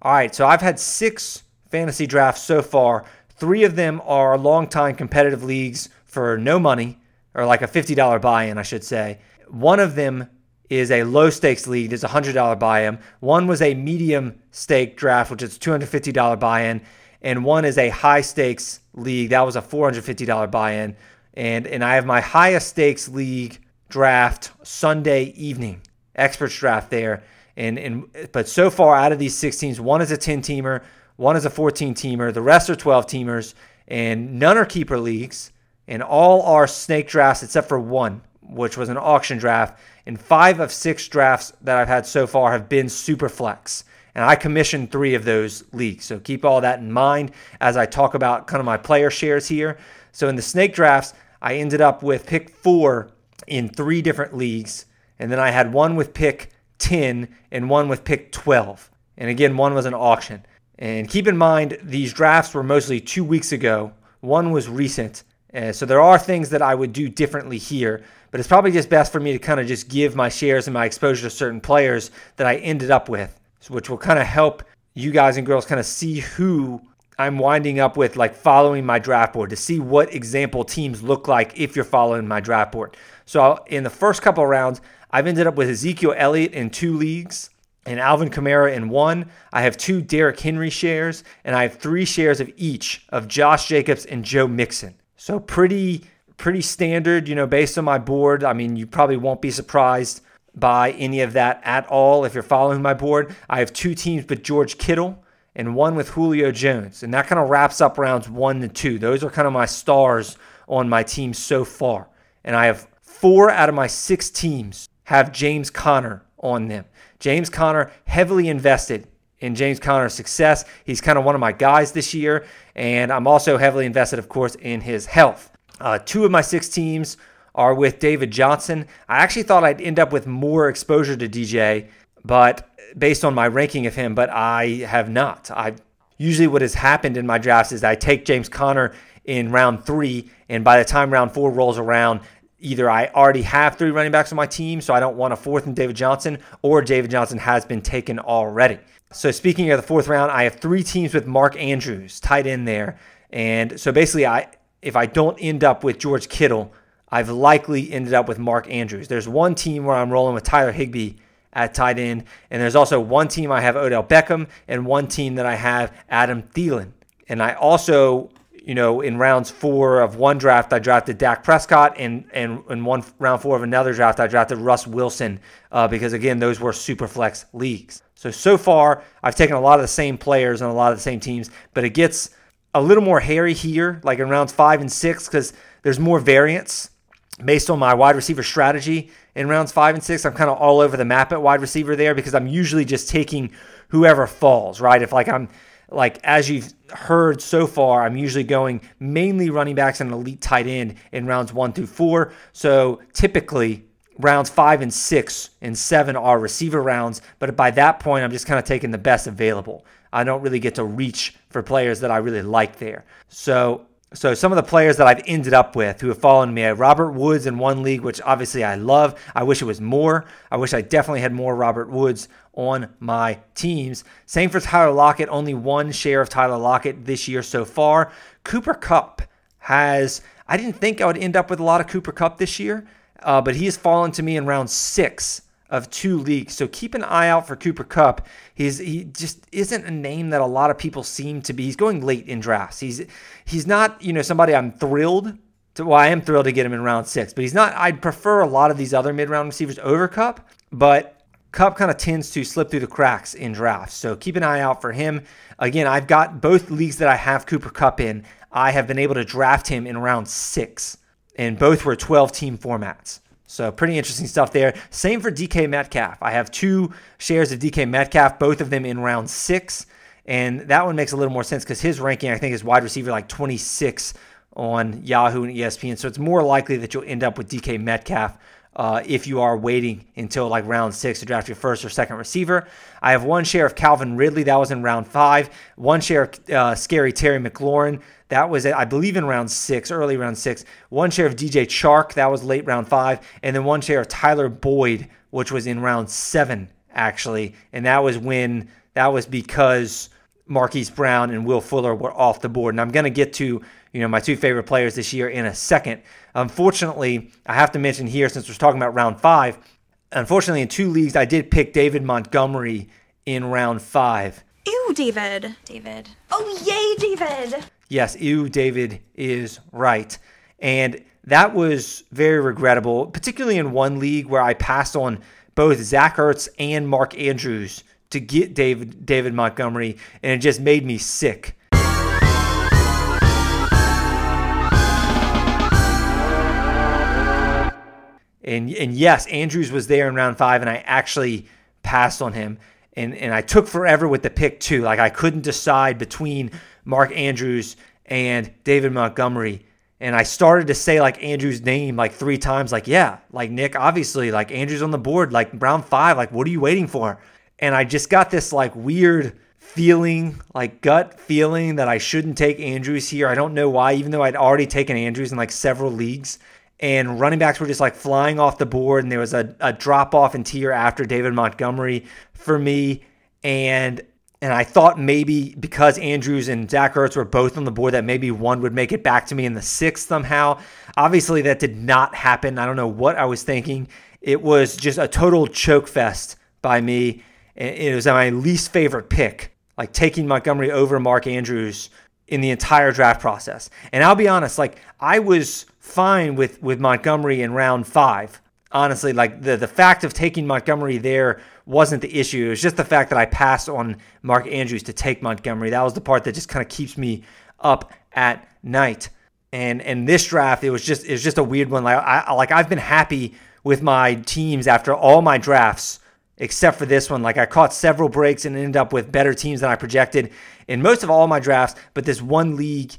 All right, so I've had six fantasy drafts so far. Three of them are long time competitive leagues for no money or like a $50 buy-in, I should say. One of them is a low stakes league. it's a $100 buy-in. One was a medium stake draft, which is $250 buy-in. And one is a high stakes league. That was a $450 buy-in. And, and I have my highest stakes league draft Sunday evening, experts draft there. And, and but so far out of these six teams, one is a 10 teamer, one is a 14 teamer, the rest are 12 teamers, and none are keeper leagues and all our snake drafts except for one, which was an auction draft. And five of six drafts that I've had so far have been super flex. And I commissioned three of those leagues. So keep all that in mind as I talk about kind of my player shares here. So in the snake drafts, I ended up with pick four in three different leagues. And then I had one with pick 10 and one with pick 12. And again, one was an auction. And keep in mind, these drafts were mostly two weeks ago. One was recent. Uh, so there are things that I would do differently here, but it's probably just best for me to kind of just give my shares and my exposure to certain players that I ended up with, which will kind of help you guys and girls kind of see who I'm winding up with, like following my draft board to see what example teams look like if you're following my draft board. So in the first couple rounds, I've ended up with Ezekiel Elliott in two leagues and Alvin Kamara in one. I have two Derrick Henry shares, and I have three shares of each of Josh Jacobs and Joe Mixon. So pretty pretty standard, you know, based on my board. I mean, you probably won't be surprised by any of that at all if you're following my board. I have two teams with George Kittle and one with Julio Jones. And that kind of wraps up rounds one to two. Those are kind of my stars on my team so far. And I have four out of my six teams have James Conner on them. James Conner heavily invested in James Conner's success. He's kind of one of my guys this year. And I'm also heavily invested, of course, in his health. Uh, two of my six teams are with David Johnson. I actually thought I'd end up with more exposure to DJ, but based on my ranking of him, but I have not. I usually what has happened in my drafts is I take James Conner in round three, and by the time round four rolls around, either I already have three running backs on my team, so I don't want a fourth in David Johnson, or David Johnson has been taken already. So speaking of the fourth round, I have three teams with Mark Andrews tied in there. And so basically I if I don't end up with George Kittle, I've likely ended up with Mark Andrews. There's one team where I'm rolling with Tyler Higbee at tight end, and there's also one team I have Odell Beckham, and one team that I have Adam Thielen. And I also, you know, in rounds four of one draft, I drafted Dak Prescott, and and in one round four of another draft, I drafted Russ Wilson uh, because again, those were super flex leagues. So so far, I've taken a lot of the same players and a lot of the same teams, but it gets a little more hairy here, like in rounds five and six, because there's more variance based on my wide receiver strategy in rounds five and six. I'm kind of all over the map at wide receiver there because I'm usually just taking whoever falls, right? If like I'm like as you've heard so far, I'm usually going mainly running backs and elite tight end in rounds one through four. So typically rounds five and six and seven are receiver rounds, but by that point, I'm just kind of taking the best available. I don't really get to reach for players that I really like there. So so some of the players that I've ended up with who have fallen me, Robert Woods in one league, which obviously I love. I wish it was more. I wish I definitely had more Robert Woods on my teams. Same for Tyler Lockett, only one share of Tyler Lockett this year so far. Cooper Kupp has, I didn't think I would end up with a lot of Cooper Kupp this year, uh, but he has fallen to me in round six of two leagues. So keep an eye out for Cooper Kupp. He's he just isn't a name that a lot of people seem to be. He's going late in drafts. He's he's not you know somebody I'm thrilled to. Well, I am thrilled to get him in round six, but he's not. I'd prefer a lot of these other mid round receivers over Kupp, but. Kupp kind of tends to slip through the cracks in drafts. So keep an eye out for him. Again, I've got both leagues that I have Cooper Kupp in. I have been able to draft him in round six, and both were 12 team formats. So pretty interesting stuff there. Same for DK Metcalf. I have two shares of DK Metcalf, both of them in round six. And that one makes a little more sense because his ranking, I think, is wide receiver like 26 on Yahoo and ESPN. So it's more likely that you'll end up with DK Metcalf uh, if you are waiting until like round six to draft your first or second receiver. I have one share of Calvin Ridley. That was in round five. One share of uh, Scary Terry McLaurin. That was, I believe, in round six, early round six. One share of DJ Chark. That was late round five. And then one share of Tyler Boyd, which was in round seven, actually. And that was when, that was because Marquise Brown and Will Fuller were off the board. And I'm going to get to you know my two favorite players this year in a second. Unfortunately, I have to mention here since we're talking about round five. Unfortunately, in two leagues, I did pick David Montgomery in round five. Ew, David. David. Oh, yay, David. Yes, ew, David is right. And that was very regrettable, particularly in one league where I passed on both Zach Ertz and Mark Andrews to get David David Montgomery, and it just made me sick. And and yes, Andrews was there in round five, and I actually passed on him. And and I took forever with the pick too. Like I couldn't decide between Mark Andrews and David Montgomery. And I started to say like Andrews' name like three times, like, yeah, like Nick, obviously, like Andrews on the board, like round five, like what are you waiting for? And I just got this like weird feeling, like gut feeling that I shouldn't take Andrews here. I don't know why, even though I'd already taken Andrews in like several leagues and running backs were just like flying off the board, and there was a, a drop off in tier after David Montgomery for me. And And I thought maybe because Andrews and Zach Ertz were both on the board, that maybe one would make it back to me in the sixth somehow. Obviously, that did not happen. I don't know what I was thinking. It was just a total choke fest by me. It was my least favorite pick, like taking Montgomery over Mark Andrews in the entire draft process. And I'll be honest, like I was fine with with Montgomery in round five. Honestly, like the the fact of taking Montgomery there wasn't the issue. It was just the fact that I passed on Mark Andrews to take Montgomery. That was the part that just kind of keeps me up at night. And and this draft, it was just it was just a weird one. Like I like I've been happy with my teams after all my drafts, except for this one. Like I caught several breaks and ended up with better teams than I projected in most of all my drafts. But this one league,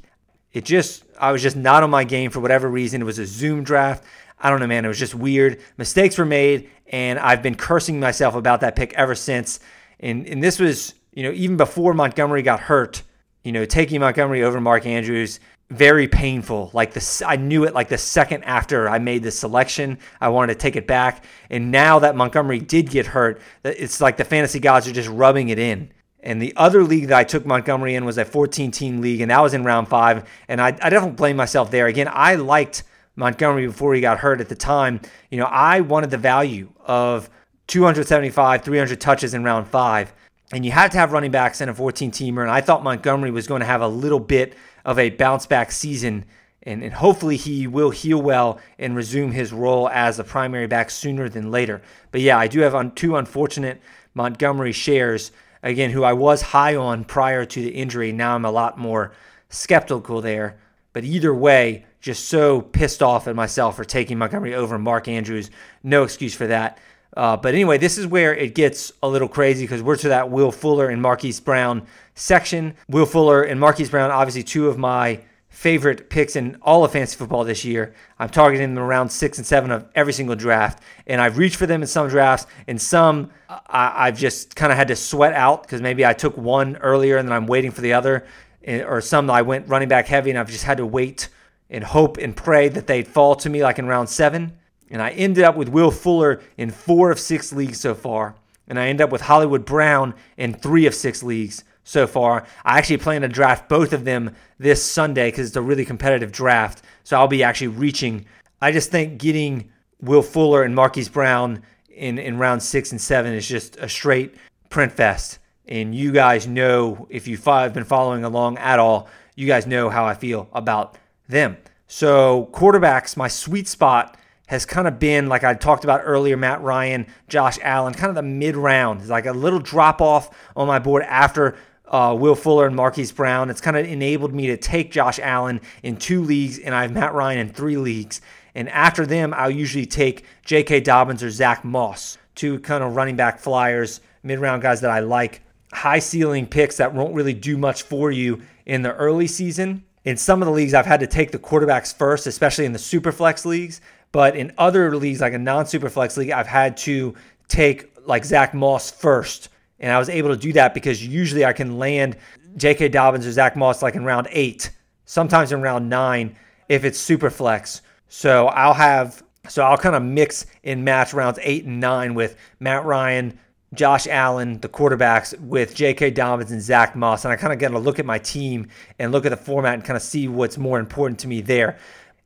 it just I was just not on my game for whatever reason. It was a Zoom draft. I don't know, man. It was just weird. Mistakes were made, and I've been cursing myself about that pick ever since. And and this was, you know, even before Montgomery got hurt, you know, taking Montgomery over Mark Andrews, very painful. Like this, I knew it like the second after I made the selection. I wanted to take it back, and now that Montgomery did get hurt, it's like the fantasy gods are just rubbing it in. And the other league that I took Montgomery in was a 14 team league, and that was in round five. And I, I definitely blame myself there. Again, I liked Montgomery before he got hurt at the time, you know, I wanted the value of 275, 300 touches in round five. And you had to have running backs in a 14 teamer. And I thought Montgomery was going to have a little bit of a bounce back season. And, and hopefully he will heal well and resume his role as a primary back sooner than later. But yeah, I do have un- two unfortunate Montgomery shares, again, who I was high on prior to the injury. Now I'm a lot more skeptical there. But either way, just so pissed off at myself for taking Montgomery over Mark Andrews. No excuse for that. Uh, but anyway, this is where it gets a little crazy because we're to that Will Fuller and Marquise Brown section. Will Fuller and Marquise Brown, obviously two of my favorite picks in all of fantasy football this year. I'm targeting them around six and seven of every single draft, and I've reached for them in some drafts. In some, I, have just kind of had to sweat out because maybe I took one earlier and then I'm waiting for the other, eh, or some I went running back heavy and I've just had to wait and hope and pray that they'd fall to me like in round seven. And I ended up with Will Fuller in four of six leagues so far. And I ended up with Hollywood Brown in three of six leagues so far. I actually plan to draft both of them this Sunday because it's a really competitive draft. So I'll be actually reaching. I just think getting Will Fuller and Marquise Brown in, in round six and seven is just a straight print fest. And you guys know, if you've been following along at all, you guys know how I feel about them. So, quarterbacks, my sweet spot has kind of been like I talked about earlier Matt Ryan, Josh Allen, kind of the mid round. It's like a little drop off on my board after uh, Will Fuller and Marquise Brown. It's kind of enabled me to take Josh Allen in two leagues, and I have Matt Ryan in three leagues. And after them, I'll usually take J.K. Dobbins or Zach Moss, two kind of running back flyers, mid round guys that I like. High ceiling picks that won't really do much for you in the early season in some of the leagues, I've had to take the quarterbacks first, especially in the super flex leagues. But in other leagues, like a non super flex league, I've had to take like Zach Moss first. And I was able to do that because usually I can land J.K. Dobbins or Zach Moss like in round eight, sometimes in round nine if it's super flex. So I'll have, so I'll kind of mix and match rounds eight and nine with Matt Ryan, Josh Allen, the quarterbacks, with J.K. Dobbins and Zach Moss. And I kind of got to look at my team and look at the format and kind of see what's more important to me there.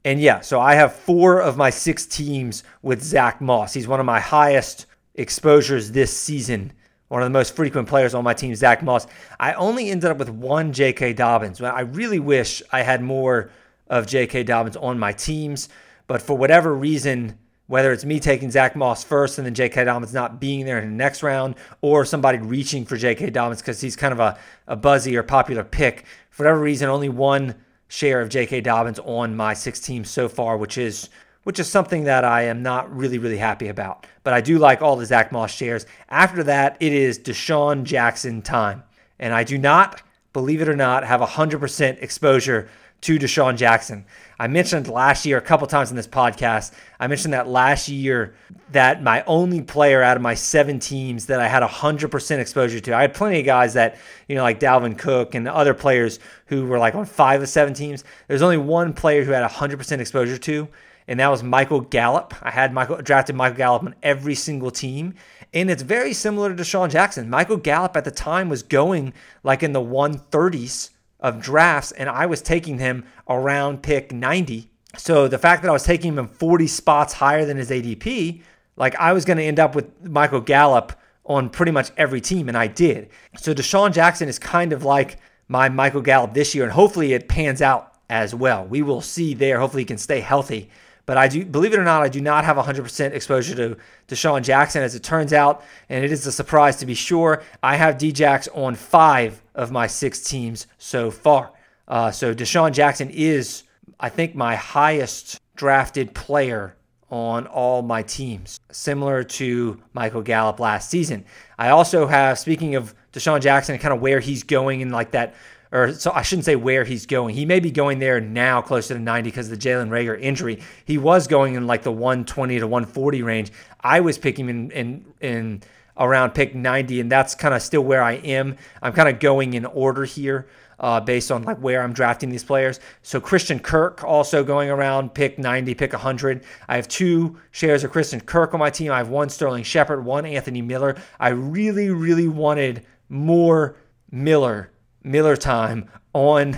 And yeah, so I have four of my six teams with Zach Moss. He's one of my highest exposures this season. One of the most frequent players on my team, Zach Moss. I only ended up with one J.K. Dobbins. I really wish I had more of J.K. Dobbins on my teams, but for whatever reason, whether it's me taking Zach Moss first and then J.K. Dobbins not being there in the next round, or somebody reaching for J.K. Dobbins because he's kind of a, a buzzy or popular pick. For whatever reason, only one share of J.K. Dobbins on my six teams so far, which is which is something that I am not really, really happy about. But I do like all the Zach Moss shares. After that, it is DeSean Jackson time. And I do not, believe it or not, have 100% exposure to DeSean Jackson. I mentioned last year a couple times in this podcast. I mentioned that last year that my only player out of my seven teams that I had 100% exposure to. I had plenty of guys that, you know, like Dalvin Cook and other players who were like on five of seven teams. There's only one player who had 100% exposure to, and that was Michael Gallup. I had Michael drafted Michael Gallup on every single team, And it's very similar to DeSean Jackson. Michael Gallup at the time was going like in the 130s of drafts, and I was taking him around pick 90. So the fact that I was taking him 40 spots higher than his ADP, like I was going to end up with Michael Gallup on pretty much every team, and I did. So DeSean Jackson is kind of like my Michael Gallup this year, and hopefully it pans out as well. We will see there. Hopefully he can stay healthy. But I do, believe it or not, I do not have 100% exposure to DeSean Jackson. As it turns out, and it is a surprise to be sure, I have Djax on five of my six teams so far. Uh, so DeSean Jackson is, I think, my highest drafted player on all my teams, similar to Michael Gallup last season. I also have, speaking of DeSean Jackson, kind of where he's going in like that or so I shouldn't say where he's going. He may be going there now closer to 90 because of the Jalen Reagor injury. He was going in like the 120 to 140 range. I was picking in in in around pick 90, and that's kind of still where I am. I'm kind of going in order here. Uh, based on like where I'm drafting these players. So Christian Kirk also going around pick 90, pick 100. I have two shares of Christian Kirk on my team. I have one Sterling Shepard, one Anthony Miller. I really, really wanted more Miller Miller time on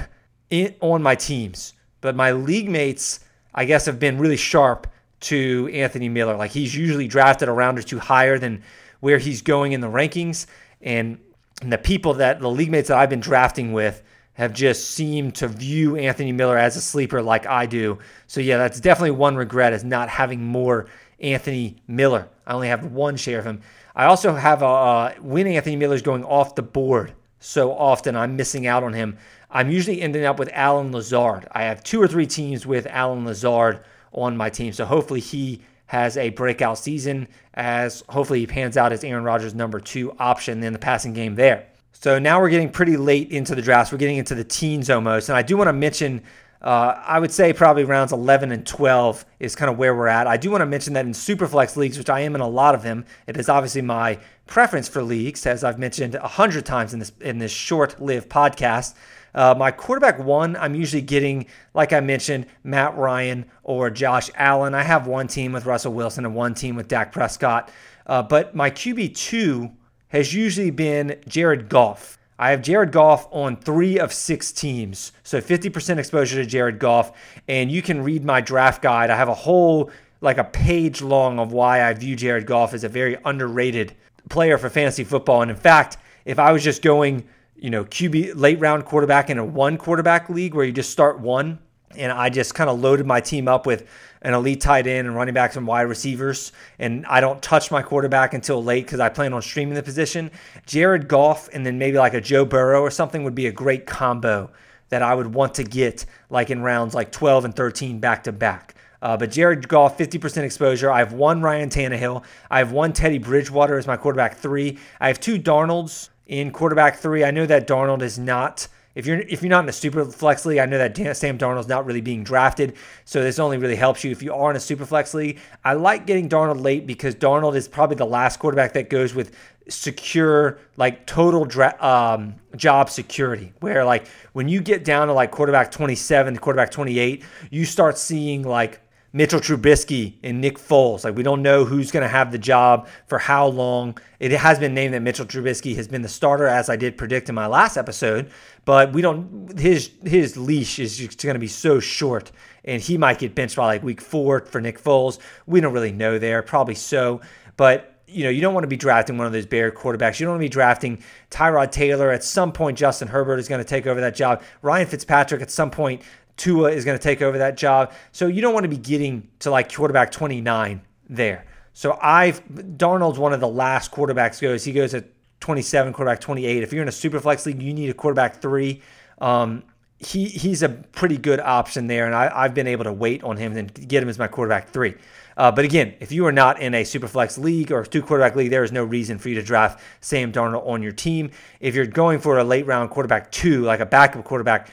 in, on my teams, but my league mates, I guess, have been really sharp to Anthony Miller. Like he's usually drafted a round or two higher than where he's going in the rankings, and, and the people that the league mates that I've been drafting with have just seemed to view Anthony Miller as a sleeper like I do. So yeah, that's definitely one regret is not having more Anthony Miller. I only have one share of him. I also have a uh, when Anthony Miller's going off the board so often I'm missing out on him. I'm usually ending up with Allen Lazard. I have two or three teams with Allen Lazard on my team. So hopefully he has a breakout season as hopefully he pans out as Aaron Rodgers' number two option in the passing game there. So now we're getting pretty late into the drafts. We're getting into the teens almost. And I do want to mention uh, I would say probably rounds 11 and 12 is kind of where we're at. I do want to mention that in Superflex leagues, which I am in a lot of them, it is obviously my preference for leagues, as I've mentioned a hundred times in this in this short-lived podcast. Uh, my quarterback one, I'm usually getting, like I mentioned, Matt Ryan or Josh Allen. I have one team with Russell Wilson and one team with Dak Prescott. Uh, but my QB two has usually been Jared Goff. I have Jared Goff on three of six teams. So 50% exposure to Jared Goff. And you can read my draft guide. I have a whole, like a page long of why I view Jared Goff as a very underrated player for fantasy football. And in fact, if I was just going, you know, QB late round quarterback in a one quarterback league where you just start one, and I just kind of loaded my team up with an elite tight end and running backs and wide receivers, and I don't touch my quarterback until late because I plan on streaming the position. Jared Goff and then maybe like a Joe Burrow or something would be a great combo that I would want to get like in rounds like 12 and 13 back to back. Uh, but Jared Goff, 50% exposure. I have one Ryan Tannehill. I have one Teddy Bridgewater as my quarterback three. I have two Darnolds in quarterback three. I know that Darnold is not if you're if you're not in a super flex league, I know that Sam Darnold's not really being drafted, so this only really helps you if you are in a super flex league. I like getting Darnold late because Darnold is probably the last quarterback that goes with secure, like total dra- um, job security. Where like when you get down to like quarterback 27 to quarterback 28, you start seeing like Mitchell Trubisky and Nick Foles. Like we don't know who's going to have the job for how long. It has been named that Mitchell Trubisky has been the starter, as I did predict in my last episode. But we don't. His his leash is just going to be so short, and he might get benched by like week four for Nick Foles. We don't really know there. Probably so, but you know, you don't want to be drafting one of those Bear quarterbacks. You don't want to be drafting Tyrod Taylor. At some point, Justin Herbert is going to take over that job. Ryan Fitzpatrick, at some point, Tua is going to take over that job. So you don't want to be getting to like quarterback 29 there. So I've Darnold's one of the last quarterbacks goes. He goes at 27, quarterback 28. If you're in a super flex league, you need a quarterback three. Um, he he's a pretty good option there, and I, have been able to wait on him and get him as my quarterback three. Uh, but again, if you are not in a super flex league or two quarterback league, there is no reason for you to draft Sam Darnold on your team. If you're going for a late round quarterback two, like a backup quarterback,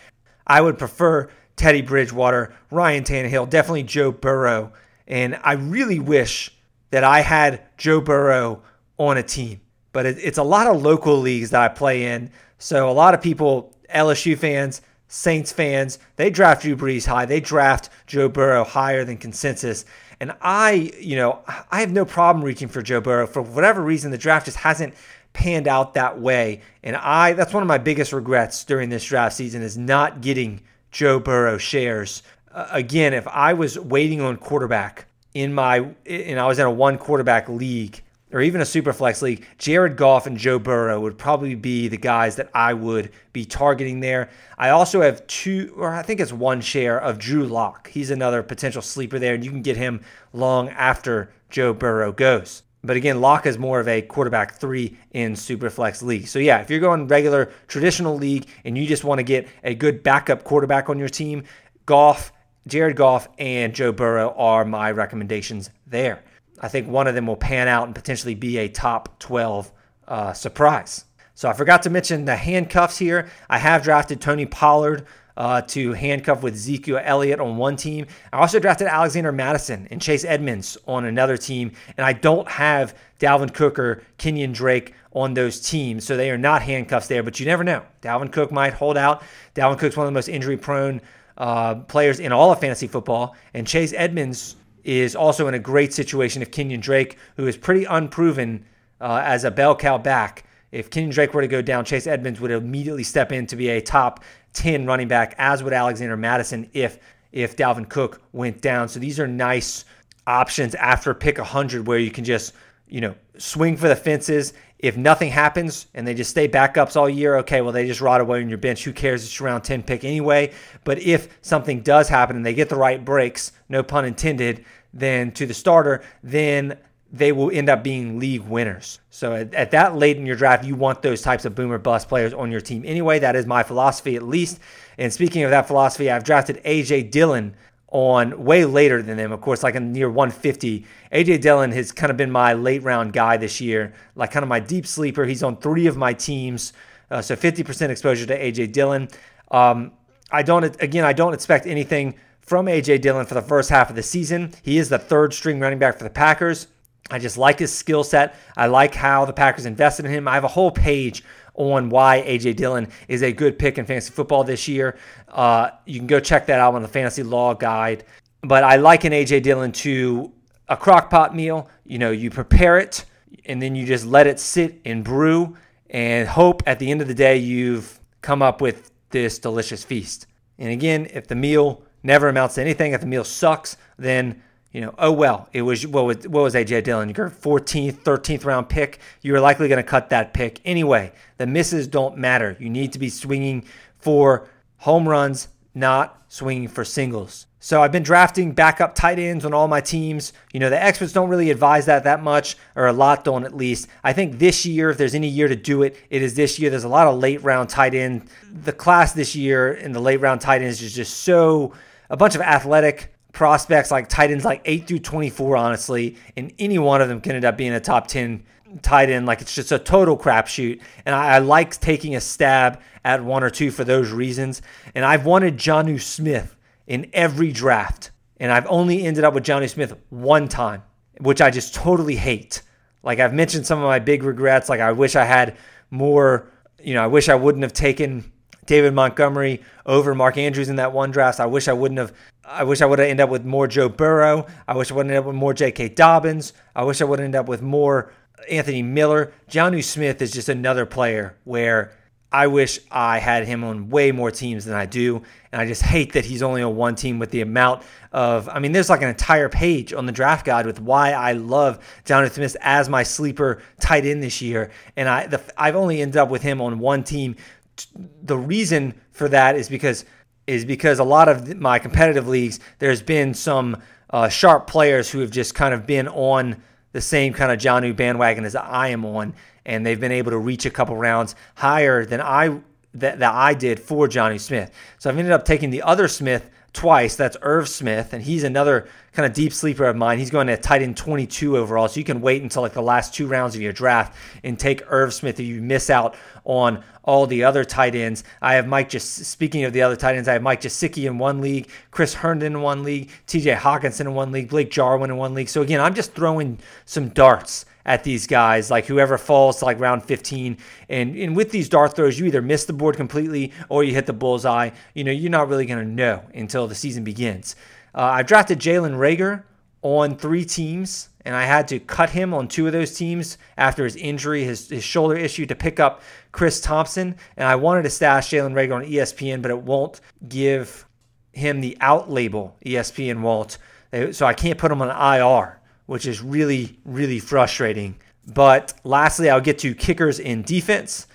I would prefer Teddy Bridgewater, Ryan Tannehill, definitely Joe Burrow. And I really wish that I had Joe Burrow on a team. But it, it's a lot of local leagues that I play in. So a lot of people, LSU fans, Saints fans, they draft Drew Brees high. They draft Joe Burrow higher than consensus. And I, you know, I have no problem reaching for Joe Burrow. For whatever reason, the draft just hasn't panned out that way. And I that's one of my biggest regrets during this draft season is not getting Joe Burrow shares. Uh, again, if I was waiting on quarterback in my and I was in a one quarterback league or even a super flex league, Jared Goff and Joe Burrow would probably be the guys that I would be targeting there. I also have two, or I think it's one share of Drew Lock. He's another potential sleeper there, and you can get him long after Joe Burrow goes. But again, Lock is more of a quarterback three in Superflex league. So yeah, if you're going regular traditional league and you just want to get a good backup quarterback on your team, Goff, Jared Goff, and Joe Burrow are my recommendations there. I think one of them will pan out and potentially be a top 12 uh, surprise. So I forgot to mention the handcuffs here. I have drafted Tony Pollard uh, to handcuff with Ezekiel Elliott on one team. I also drafted Alexander Mattison and Chase Edmonds on another team. And I don't have Dalvin Cook or Kenyon Drake on those teams. So they are not handcuffs there, but you never know. Dalvin Cook might hold out. Dalvin Cook's one of the most injury prone uh, players in all of fantasy football. And Chase Edmonds is also in a great situation if Kenyon Drake, who is pretty unproven uh, as a bell cow back, if Kenyon Drake were to go down, Chase Edmonds would immediately step in to be a top 10 running back, as would Alexander Mattison if if Dalvin Cook went down. So these are nice options after pick 100 where you can just, you know, swing for the fences. If nothing happens and they just stay backups all year, okay, well, they just rot away on your bench. Who cares? It's around 10 pick anyway. But if something does happen and they get the right breaks, no pun intended, then to the starter, then they will end up being league winners. So at, at, that late in your draft, you want those types of boomer bust players on your team anyway. That is my philosophy, at least. And speaking of that philosophy, I've drafted AJ Dillon on way later than them, of course, like in near 150. AJ Dillon has kind of been my late round guy this year, like kind of my deep sleeper. He's on three of my teams, uh, so 50% exposure to AJ Dillon. Um, I don't, again, I don't expect anything from AJ Dillon for the first half of the season. He is the third string running back for the Packers. I just like his skill set. I like how the Packers invested in him. I have a whole page on why AJ Dillon is a good pick in fantasy football this year. Uh, you can go check that out on the Fantasy Law Guide. But I liken AJ Dillon to a crock pot meal. You know, you prepare it and then you just let it sit and brew and hope at the end of the day you've come up with this delicious feast. And again, if the meal never amounts to anything, if the meal sucks, then you know, oh well, it was what was what was AJ Dillon? Your 14th, 13th round pick. You are likely going to cut that pick anyway. The misses don't matter. You need to be swinging for home runs, not swinging for singles. So I've been drafting backup tight ends on all my teams. You know, the experts don't really advise that that much, or a lot don't at least. I think this year, if there's any year to do it, it is this year. There's a lot of late round tight end. The class this year in the late round tight ends is just so a bunch of athletic prospects like tight ends like 8 through 24, honestly, and any one of them can end up being a top 10 tight end. Like it's just a total crapshoot. And I, I, like taking a stab at one or two for those reasons. And I've wanted Jonnu Smith in every draft. And I've only ended up with Jonnu Smith one time, which I just totally hate. Like I've mentioned some of my big regrets. Like I wish I had more, you know, I wish I wouldn't have taken David Montgomery over Mark Andrews in that one draft. I wish I wouldn't have. I wish I would have ended up with more Joe Burrow. I wish I would have ended up with more J.K. Dobbins. I wish I would have ended up with more Anthony Miller. Jonnu Smith is just another player where I wish I had him on way more teams than I do. And I just hate that he's only on one team with the amount of. I mean, there's like an entire page on the draft guide with why I love Jonnu Smith as my sleeper tight end this year. And I, the, I've only ended up with him on one team the reason for that is because is because a lot of my competitive leagues there's been some uh, sharp players who have just kind of been on the same kind of Jonnu bandwagon as I am on, and they've been able to reach a couple rounds higher than I that, that I did for Jonnu Smith. So I've ended up taking the other Smith twice. That's Irv Smith, and he's another kind of deep sleeper of mine. He's going to tight end 22 overall, so you can wait until like the last two rounds of your draft and take Irv Smith if you miss out on all the other tight ends. I have Mike just speaking of the other tight ends. I have Mike Gesicki in one league, Chris Herndon in one league, T.J. Hockenson in one league, Blake Jarwin in one league. So again, I'm just throwing some darts at these guys, like whoever falls to like round 15. And, and with these dart throws, you either miss the board completely or you hit the bullseye. You know, you're not really to know until the season begins. Uh, I drafted Jalen Reagor on three teams, and I had to cut him on two of those teams after his injury, his, his shoulder issue, to pick up Chris Thompson. And I wanted to stash Jalen Reagor on ESPN, but it won't give him the out label, ESPN won't. So I can't put him on IR, which is really, really frustrating. But lastly, I'll get to kickers in defense.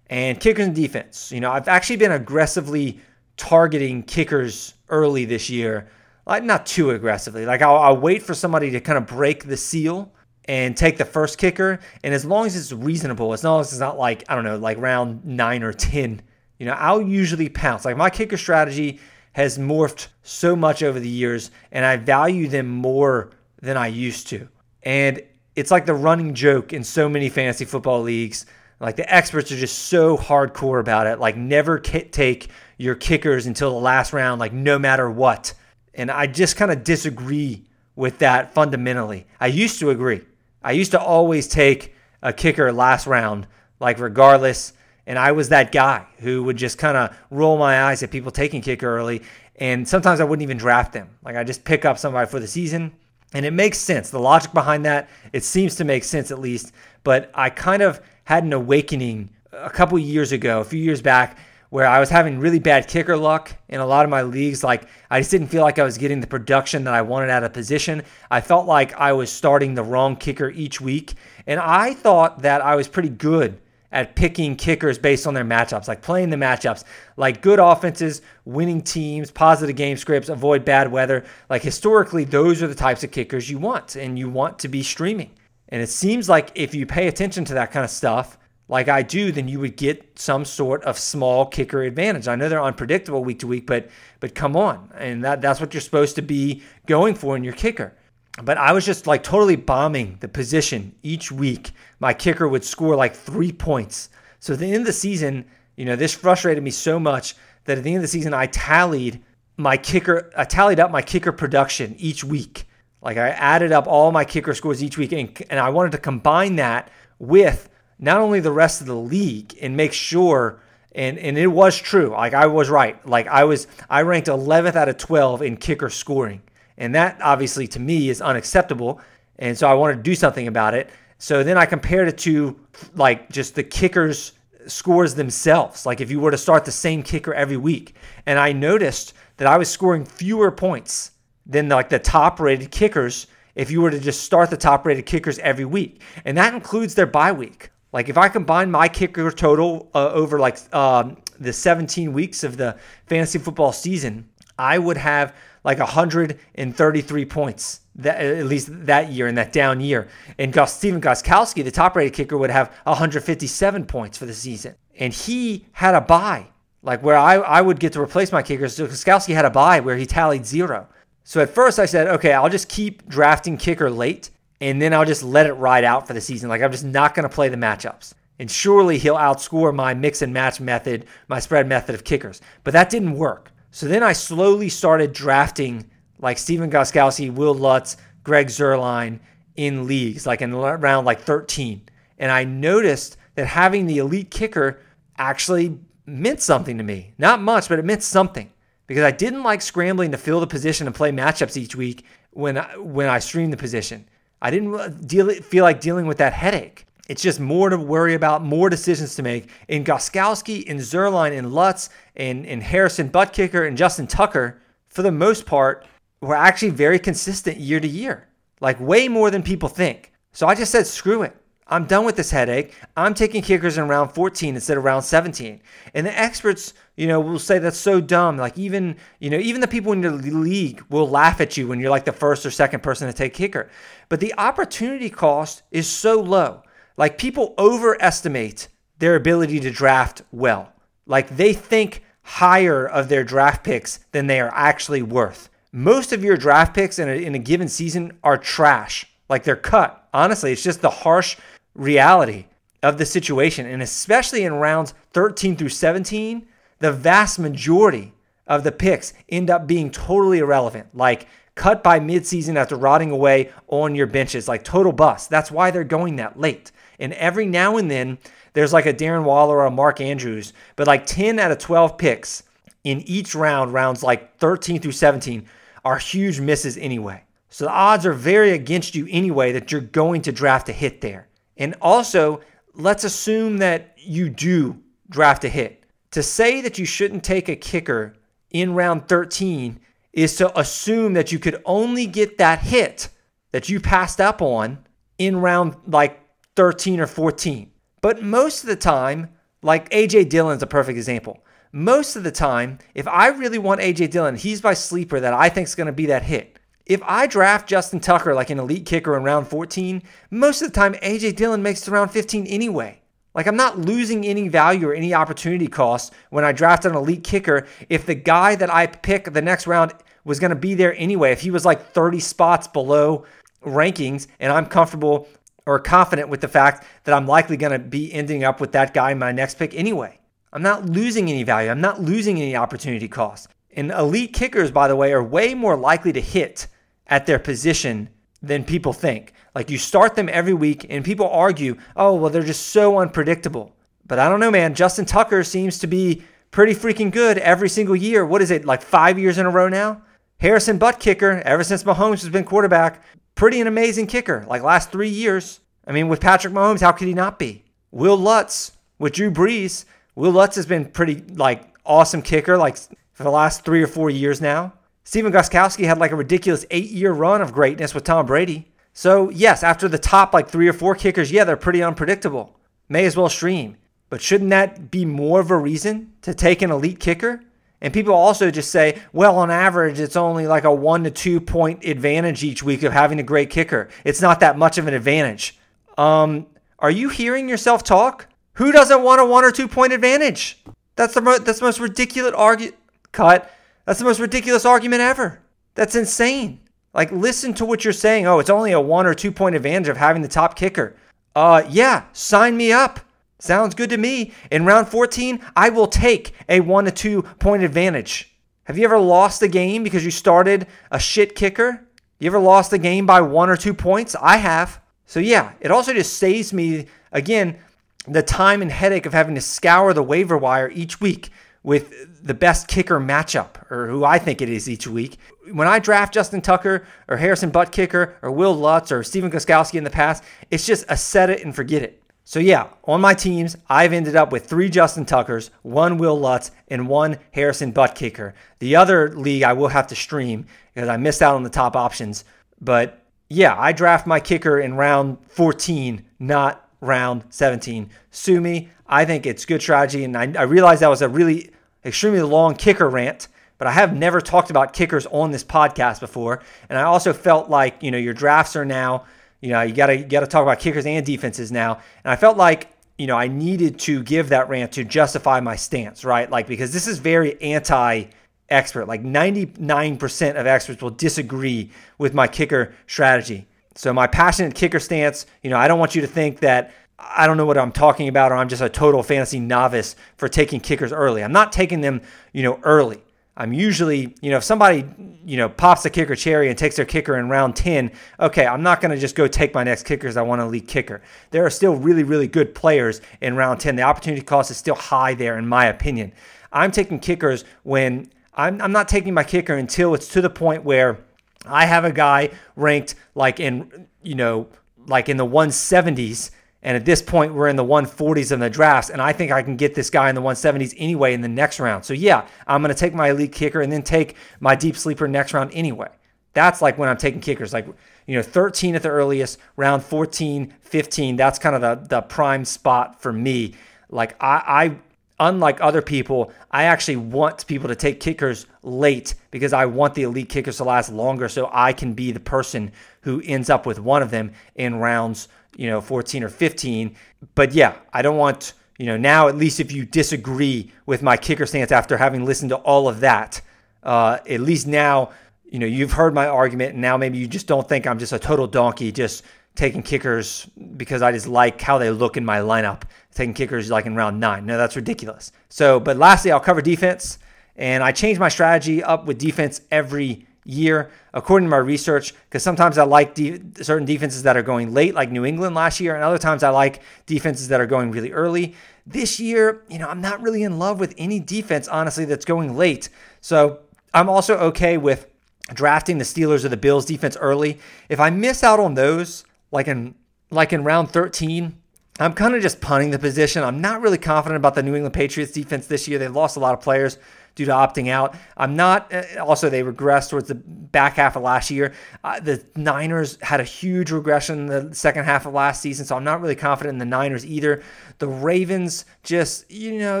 And kickers in defense. You know, I've actually been aggressively targeting kickers early this year. Like not too aggressively. Like I'll, I'll wait for somebody to kind of break the seal and take the first kicker. And as long as it's reasonable, as long as it's not like, I don't know, like round nine or 10, you know, I'll usually pounce. Like my kicker strategy has morphed so much over the years, and I value them more than I used to. And it's like the running joke in so many fantasy football leagues. Like the experts are just so hardcore about it. Like never take your kickers until the last round, like no matter what. And I just kind of disagree with that fundamentally. I used to agree. I used to always take a kicker last round, like regardless. And I was that guy who would just kind of roll my eyes at people taking kicker early. And sometimes I wouldn't even draft them. Like I just pick up somebody for the season. And it makes sense. The logic behind that, it seems to make sense at least. But I kind of had an awakening a couple years ago, a few years back, where I was having really bad kicker luck in a lot of my leagues. Like I just didn't feel like I was getting the production that I wanted out of position. I felt like I was starting the wrong kicker each week. And I thought that I was pretty good at picking kickers based on their matchups, like playing the matchups, like good offenses, winning teams, positive game scripts, avoid bad weather. Like historically, those are the types of kickers you want and you want to be streaming. And it seems like if you pay attention to that kind of stuff, like I do, then you would get some sort of small kicker advantage. I know they're unpredictable week to week, but but come on, and that that's what you're supposed to be going for in your kicker. But I was just like totally bombing the position each week. My kicker would score like three points. So at the end of the season, you know, this frustrated me so much that at the end of the season, I tallied my kicker, I tallied up my kicker production each week. Like I added up all my kicker scores each week, and, and I wanted to combine that with not only the rest of the league and make sure and and it was true like i was right. Like i was i ranked 11th out of 12 in kicker scoring. And that obviously to me is unacceptable. And so i wanted to do something about it. So then i compared it to like just the kickers scores themselves. Like if you were to start the same kicker every week. And i noticed that i was scoring fewer points than like the top rated kickers if you were to just start the top rated kickers every week. And that includes their bye week like if I combine my kicker total uh, over like um, the 17 weeks of the fantasy football season, I would have like 133 points that at least that year in that down year. And Gus, Stephen Gostkowski, the top rated kicker, would have 157 points for the season. And he had a buy, like where I, I would get to replace my kickers. So Gostkowski had a buy where he tallied zero. So at first I said, okay, I'll just keep drafting kicker late and then I'll just let it ride out for the season. Like I'm just not going to play the matchups. And surely he'll outscore my mix and match method, my spread method of kickers. But that didn't work. So then I slowly started drafting like Stephen Gostkowski, Will Lutz, Greg Zuerlein in leagues, like in around like 13. And I noticed that having the elite kicker actually meant something to me. Not much, but it meant something because I didn't like scrambling to fill the position and play matchups each week when I, when I streamed the position. I didn't deal, feel like dealing with that headache. It's just more to worry about, more decisions to make. In Gostkowski, in Zuerlein, in Lutz, in, in Harrison Buttkicker, and Justin Tucker, for the most part, were actually very consistent year to year, like way more than people think. So I just said, screw it. I'm done with this headache. I'm taking kickers in round 14 instead of round 17. And the experts, you know, will say that's so dumb. Like even, you know, even the people in your league will laugh at you when you're like the first or second person to take kicker. But the opportunity cost is so low. Like people overestimate their ability to draft well. Like they think higher of their draft picks than they are actually worth. Most of your draft picks in a, in a given season are trash. Like they're cut. Honestly, it's just the harsh reality of the situation. And especially in rounds 13 through 17, the vast majority of the picks end up being totally irrelevant, like cut by midseason after rotting away on your benches, like total bust. That's why they're going that late. And every now and then, there's like a Darren Waller or a Mark Andrews, but like 10 out of 12 picks in each round, rounds like 13 through 17, are huge misses anyway. So the odds are very against you anyway that you're going to draft a hit there. And also, let's assume that you do draft a hit. To say that you shouldn't take a kicker in round 13 is to assume that you could only get that hit that you passed up on in round like 13 or 14. But most of the time, like AJ Dillon's a perfect example. Most of the time, if I really want AJ Dillon, he's my sleeper that I think is going to be that hit. If I draft Justin Tucker like an elite kicker in round 14, most of the time AJ Dillon makes it to round 15 anyway. Like I'm not losing any value or any opportunity cost when I draft an elite kicker if the guy that I pick the next round was going to be there anyway. If he was like 30 spots below rankings and I'm comfortable or confident with the fact that I'm likely going to be ending up with that guy in my next pick anyway. I'm not losing any value. I'm not losing any opportunity cost. And elite kickers, by the way, are way more likely to hit at their position than people think. Like you start them every week, and people argue, oh, well, they're just so unpredictable. But I don't know, man. Justin Tucker seems to be pretty freaking good every single year. What is it, like five years in a row now? Harrison Butker, ever since Mahomes has been quarterback, pretty an amazing kicker, like last three years. I mean, with Patrick Mahomes, how could he not be? Will Lutz with Drew Brees. Will Lutz has been pretty like awesome kicker, like for the last three or four years now. Stephen Gostkowski had like a ridiculous eight year run of greatness with Tom Brady. So, yes, after the top like three or four kickers, yeah, they're pretty unpredictable. May as well stream. But shouldn't that be more of a reason to take an elite kicker? And people also just say, well, on average, it's only like a one to two point advantage each week of having a great kicker. It's not that much of an advantage. Um, are you hearing yourself talk? Who doesn't want a one or two point advantage? That's the mo- that's the most ridiculous argument. Cut. That's the most ridiculous argument ever. That's insane. Like, listen to what you're saying. Oh, it's only a one or two point advantage of having the top kicker. Uh, yeah, sign me up. Sounds good to me. In round 14, I will take a one to two point advantage. Have you ever lost a game because you started a shit kicker? You ever lost a game by one or two points? I have. So, yeah, it also just saves me, again, the time and headache of having to scour the waiver wire each week with the best kicker matchup, or who I think it is each week. When I draft Justin Tucker or Harrison Butker or Will Lutz or Stephen Gostkowski in the past, it's just a set it and forget it. So yeah, on my teams, I've ended up with three Justin Tuckers, one Will Lutz, and one Harrison Butker. The other league I will have to stream because I missed out on the top options. But yeah, I draft my kicker in round 14, not round 17. Sue me. I think it's good strategy. And I, I realize that was a really extremely long kicker rant, but I have never talked about kickers on this podcast before. And I also felt like, you know, your drafts are now, you know, you gotta you gotta talk about kickers and defenses now. And I felt like, you know, I needed to give that rant to justify my stance, right? Like because this is very anti expert. Like 99% of experts will disagree with my kicker strategy. So my passionate kicker stance, you know, I don't want you to think that I don't know what I'm talking about or I'm just a total fantasy novice for taking kickers early. I'm not taking them, you know, early. I'm usually, you know, if somebody, you know, pops a kicker cherry and takes their kicker in round 10, okay, I'm not going to just go take my next kickers. I want a lead kicker. There are still really, really good players in round 10. The opportunity cost is still high there, in my opinion. I'm taking kickers when I'm, I'm not taking my kicker until it's to the point where I have a guy ranked like in, you know, like in the 170s. And at this point, we're in the 140s in the drafts. And I think I can get this guy in the 170s anyway in the next round. So, yeah, I'm going to take my elite kicker and then take my deep sleeper next round anyway. That's like when I'm taking kickers, like, you know, 13 at the earliest, round 14, 15. That's kind of the, the prime spot for me. Like, I, I unlike other people, I actually want people to take kickers late because I want the elite kickers to last longer so I can be the person who ends up with one of them in rounds, you know, 14 or 15. But yeah, I don't want, you know, now at least if you disagree with my kicker stance after having listened to all of that, uh, at least now, you know, you've heard my argument and now maybe you just don't think I'm just a total donkey just taking kickers because I just like how they look in my lineup, taking kickers like in round nine. No, that's ridiculous. So, but lastly, I'll cover defense. And I change my strategy up with defense every year according to my research because sometimes I like de- certain defenses that are going late, like New England last year, and other times I like defenses that are going really early. This year, you know, I'm not really in love with any defense, honestly, that's going late. So I'm also okay with drafting the Steelers or the Bills defense early. If I miss out on those, like in like in round 13, I'm kind of just punting the position. I'm not really confident about the New England Patriots defense this year. They've lost a lot of players due to opting out. I'm not, uh, also, they regressed towards the back half of last year. Uh, the Niners had a huge regression in the second half of last season, so I'm not really confident in the Niners either. The Ravens just, you know,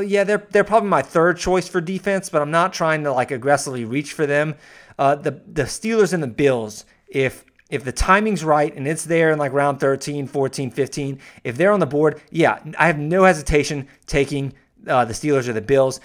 yeah, they're, they're probably my third choice for defense, but I'm not trying to like aggressively reach for them. Uh, the, the Steelers and the Bills, if if the timing's right and it's there in like round 13, 14, 15, if they're on the board, yeah, I have no hesitation taking uh, the Steelers or the Bills.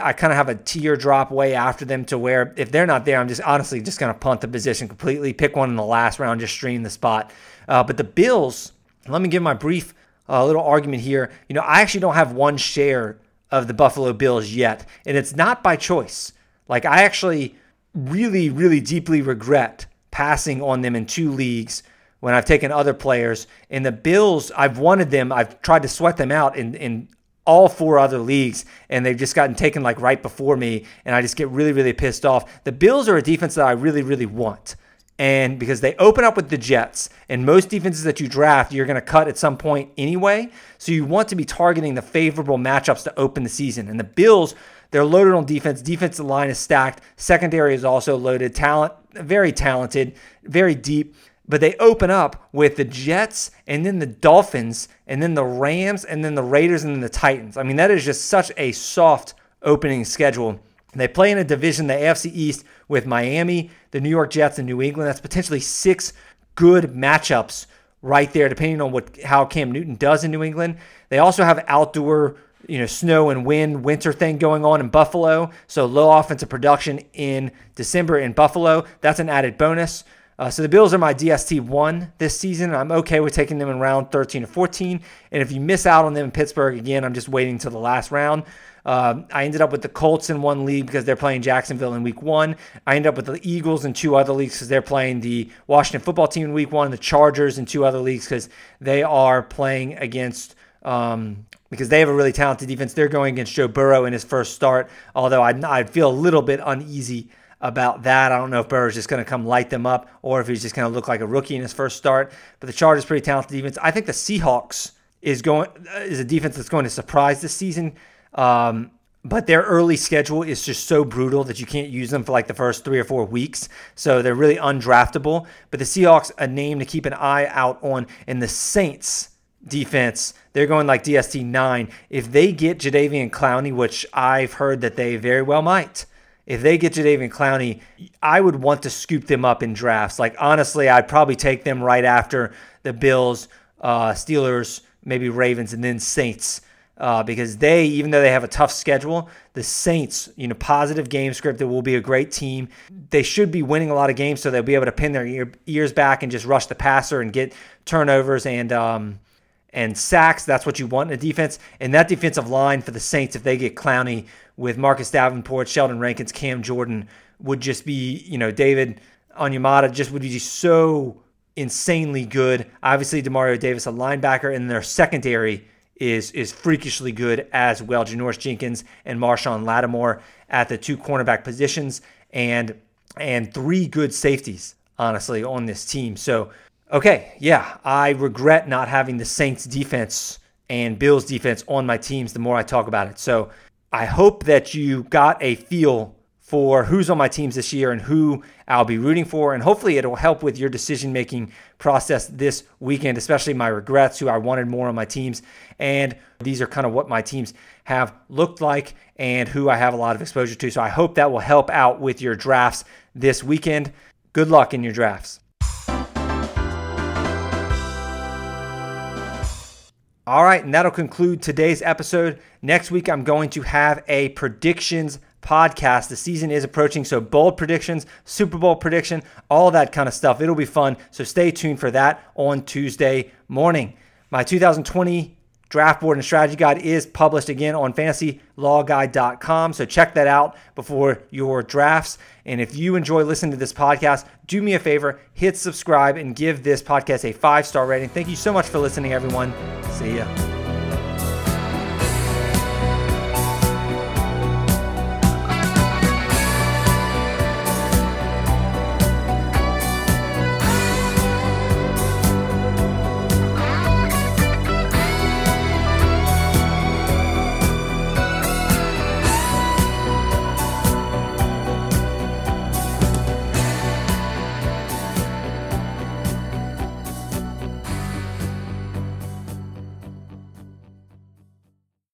I kind of have a tier drop way after them to where if they're not there, I'm just honestly just going to punt the position completely, pick one in the last round, just stream the spot. Uh, but the Bills, let me give my brief uh, little argument here. You know, I actually don't have one share of the Buffalo Bills yet, and it's not by choice. Like, I actually really, really deeply regret passing on them in two leagues when I've taken other players. And the Bills, I've wanted them, I've tried to sweat them out in, in all four other leagues, and they've just gotten taken like right before me, and I just get really, really pissed off. The Bills are a defense that I really, really want. And because they open up with the Jets, and most defenses that you draft, you're going to cut at some point anyway. So you want to be targeting the favorable matchups to open the season. And the Bills, they're loaded on defense. Defensive line is stacked. Secondary is also loaded. Talent, very talented, very deep but they open up with the Jets and then the Dolphins and then the Rams and then the Raiders and then the Titans. I mean, that is just such a soft opening schedule. They play in a division, the AFC East, with Miami, the New York Jets, and New England. That's potentially six good matchups right there, depending on what how Cam Newton does in New England. They also have outdoor, you know, snow and wind, winter thing going on in Buffalo. So low offensive production in December in Buffalo. That's an added bonus. Uh, so the Bills are my DST one this season. I'm okay with taking them in round 13 or 14. And if you miss out on them in Pittsburgh again, I'm just waiting until the last round. Uh, I ended up with the Colts in one league because they're playing Jacksonville in week one. I ended up with the Eagles in two other leagues because they're playing the Washington football team in week one, the Chargers in two other leagues because they are playing against. Um, because they have a really talented defense. They're going against Joe Burrow in his first start, although I, I feel a little bit uneasy about that. I don't know if Burrow's just going to come light them up or if he's just going to look like a rookie in his first start. But the Chargers pretty talented defense. I think the Seahawks is going is a defense that's going to surprise this season. Um, but their early schedule is just so brutal that you can't use them for like the first three or four weeks. So they're really undraftable. But the Seahawks, a name to keep an eye out on, and the Saints defense, they're going like DST nine. If they get Jadeveon Clowney, which I've heard that they very well might if they get Jadeveon Clowney, I would want to scoop them up in drafts. Like honestly, I'd probably take them right after the Bills, uh, Steelers, maybe Ravens, and then Saints. Uh, because they, even though they have a tough schedule, the Saints, you know, positive game script, that will be a great team. They should be winning a lot of games, so they'll be able to pin their ear, ears back and just rush the passer and get turnovers and um, and sacks. That's what you want in a defense. And that defensive line for the Saints, if they get Clowney with Marcus Davenport, Sheldon Rankins, Cam Jordan would just be, you know, David Onyemata just would be so insanely good. Obviously, Demario Davis, a linebacker, and their secondary is is freakishly good as well. Janoris Jenkins and Marshon Lattimore at the two cornerback positions, and and three good safeties, honestly, on this team. So, okay, yeah, I regret not having the Saints defense and Bills defense on my teams the more I talk about it. So I hope that you got a feel for who's on my teams this year and who I'll be rooting for. And hopefully, it'll help with your decision making process this weekend, especially my regrets, who I wanted more on my teams. And these are kind of what my teams have looked like and who I have a lot of exposure to. So I hope that will help out with your drafts this weekend. Good luck in your drafts. All right, and that'll conclude today's episode. Next week, I'm going to have a predictions podcast. The season is approaching, so bold predictions, Super Bowl prediction, all that kind of stuff. It'll be fun. So stay tuned for that on Tuesday morning. My 2020 draft board and strategy guide is published again on fantasylawguide.com. So check that out before your drafts. And if you enjoy listening to this podcast, do me a favor, hit subscribe and give this podcast a five star rating. Thank you so much for listening, everyone. See ya.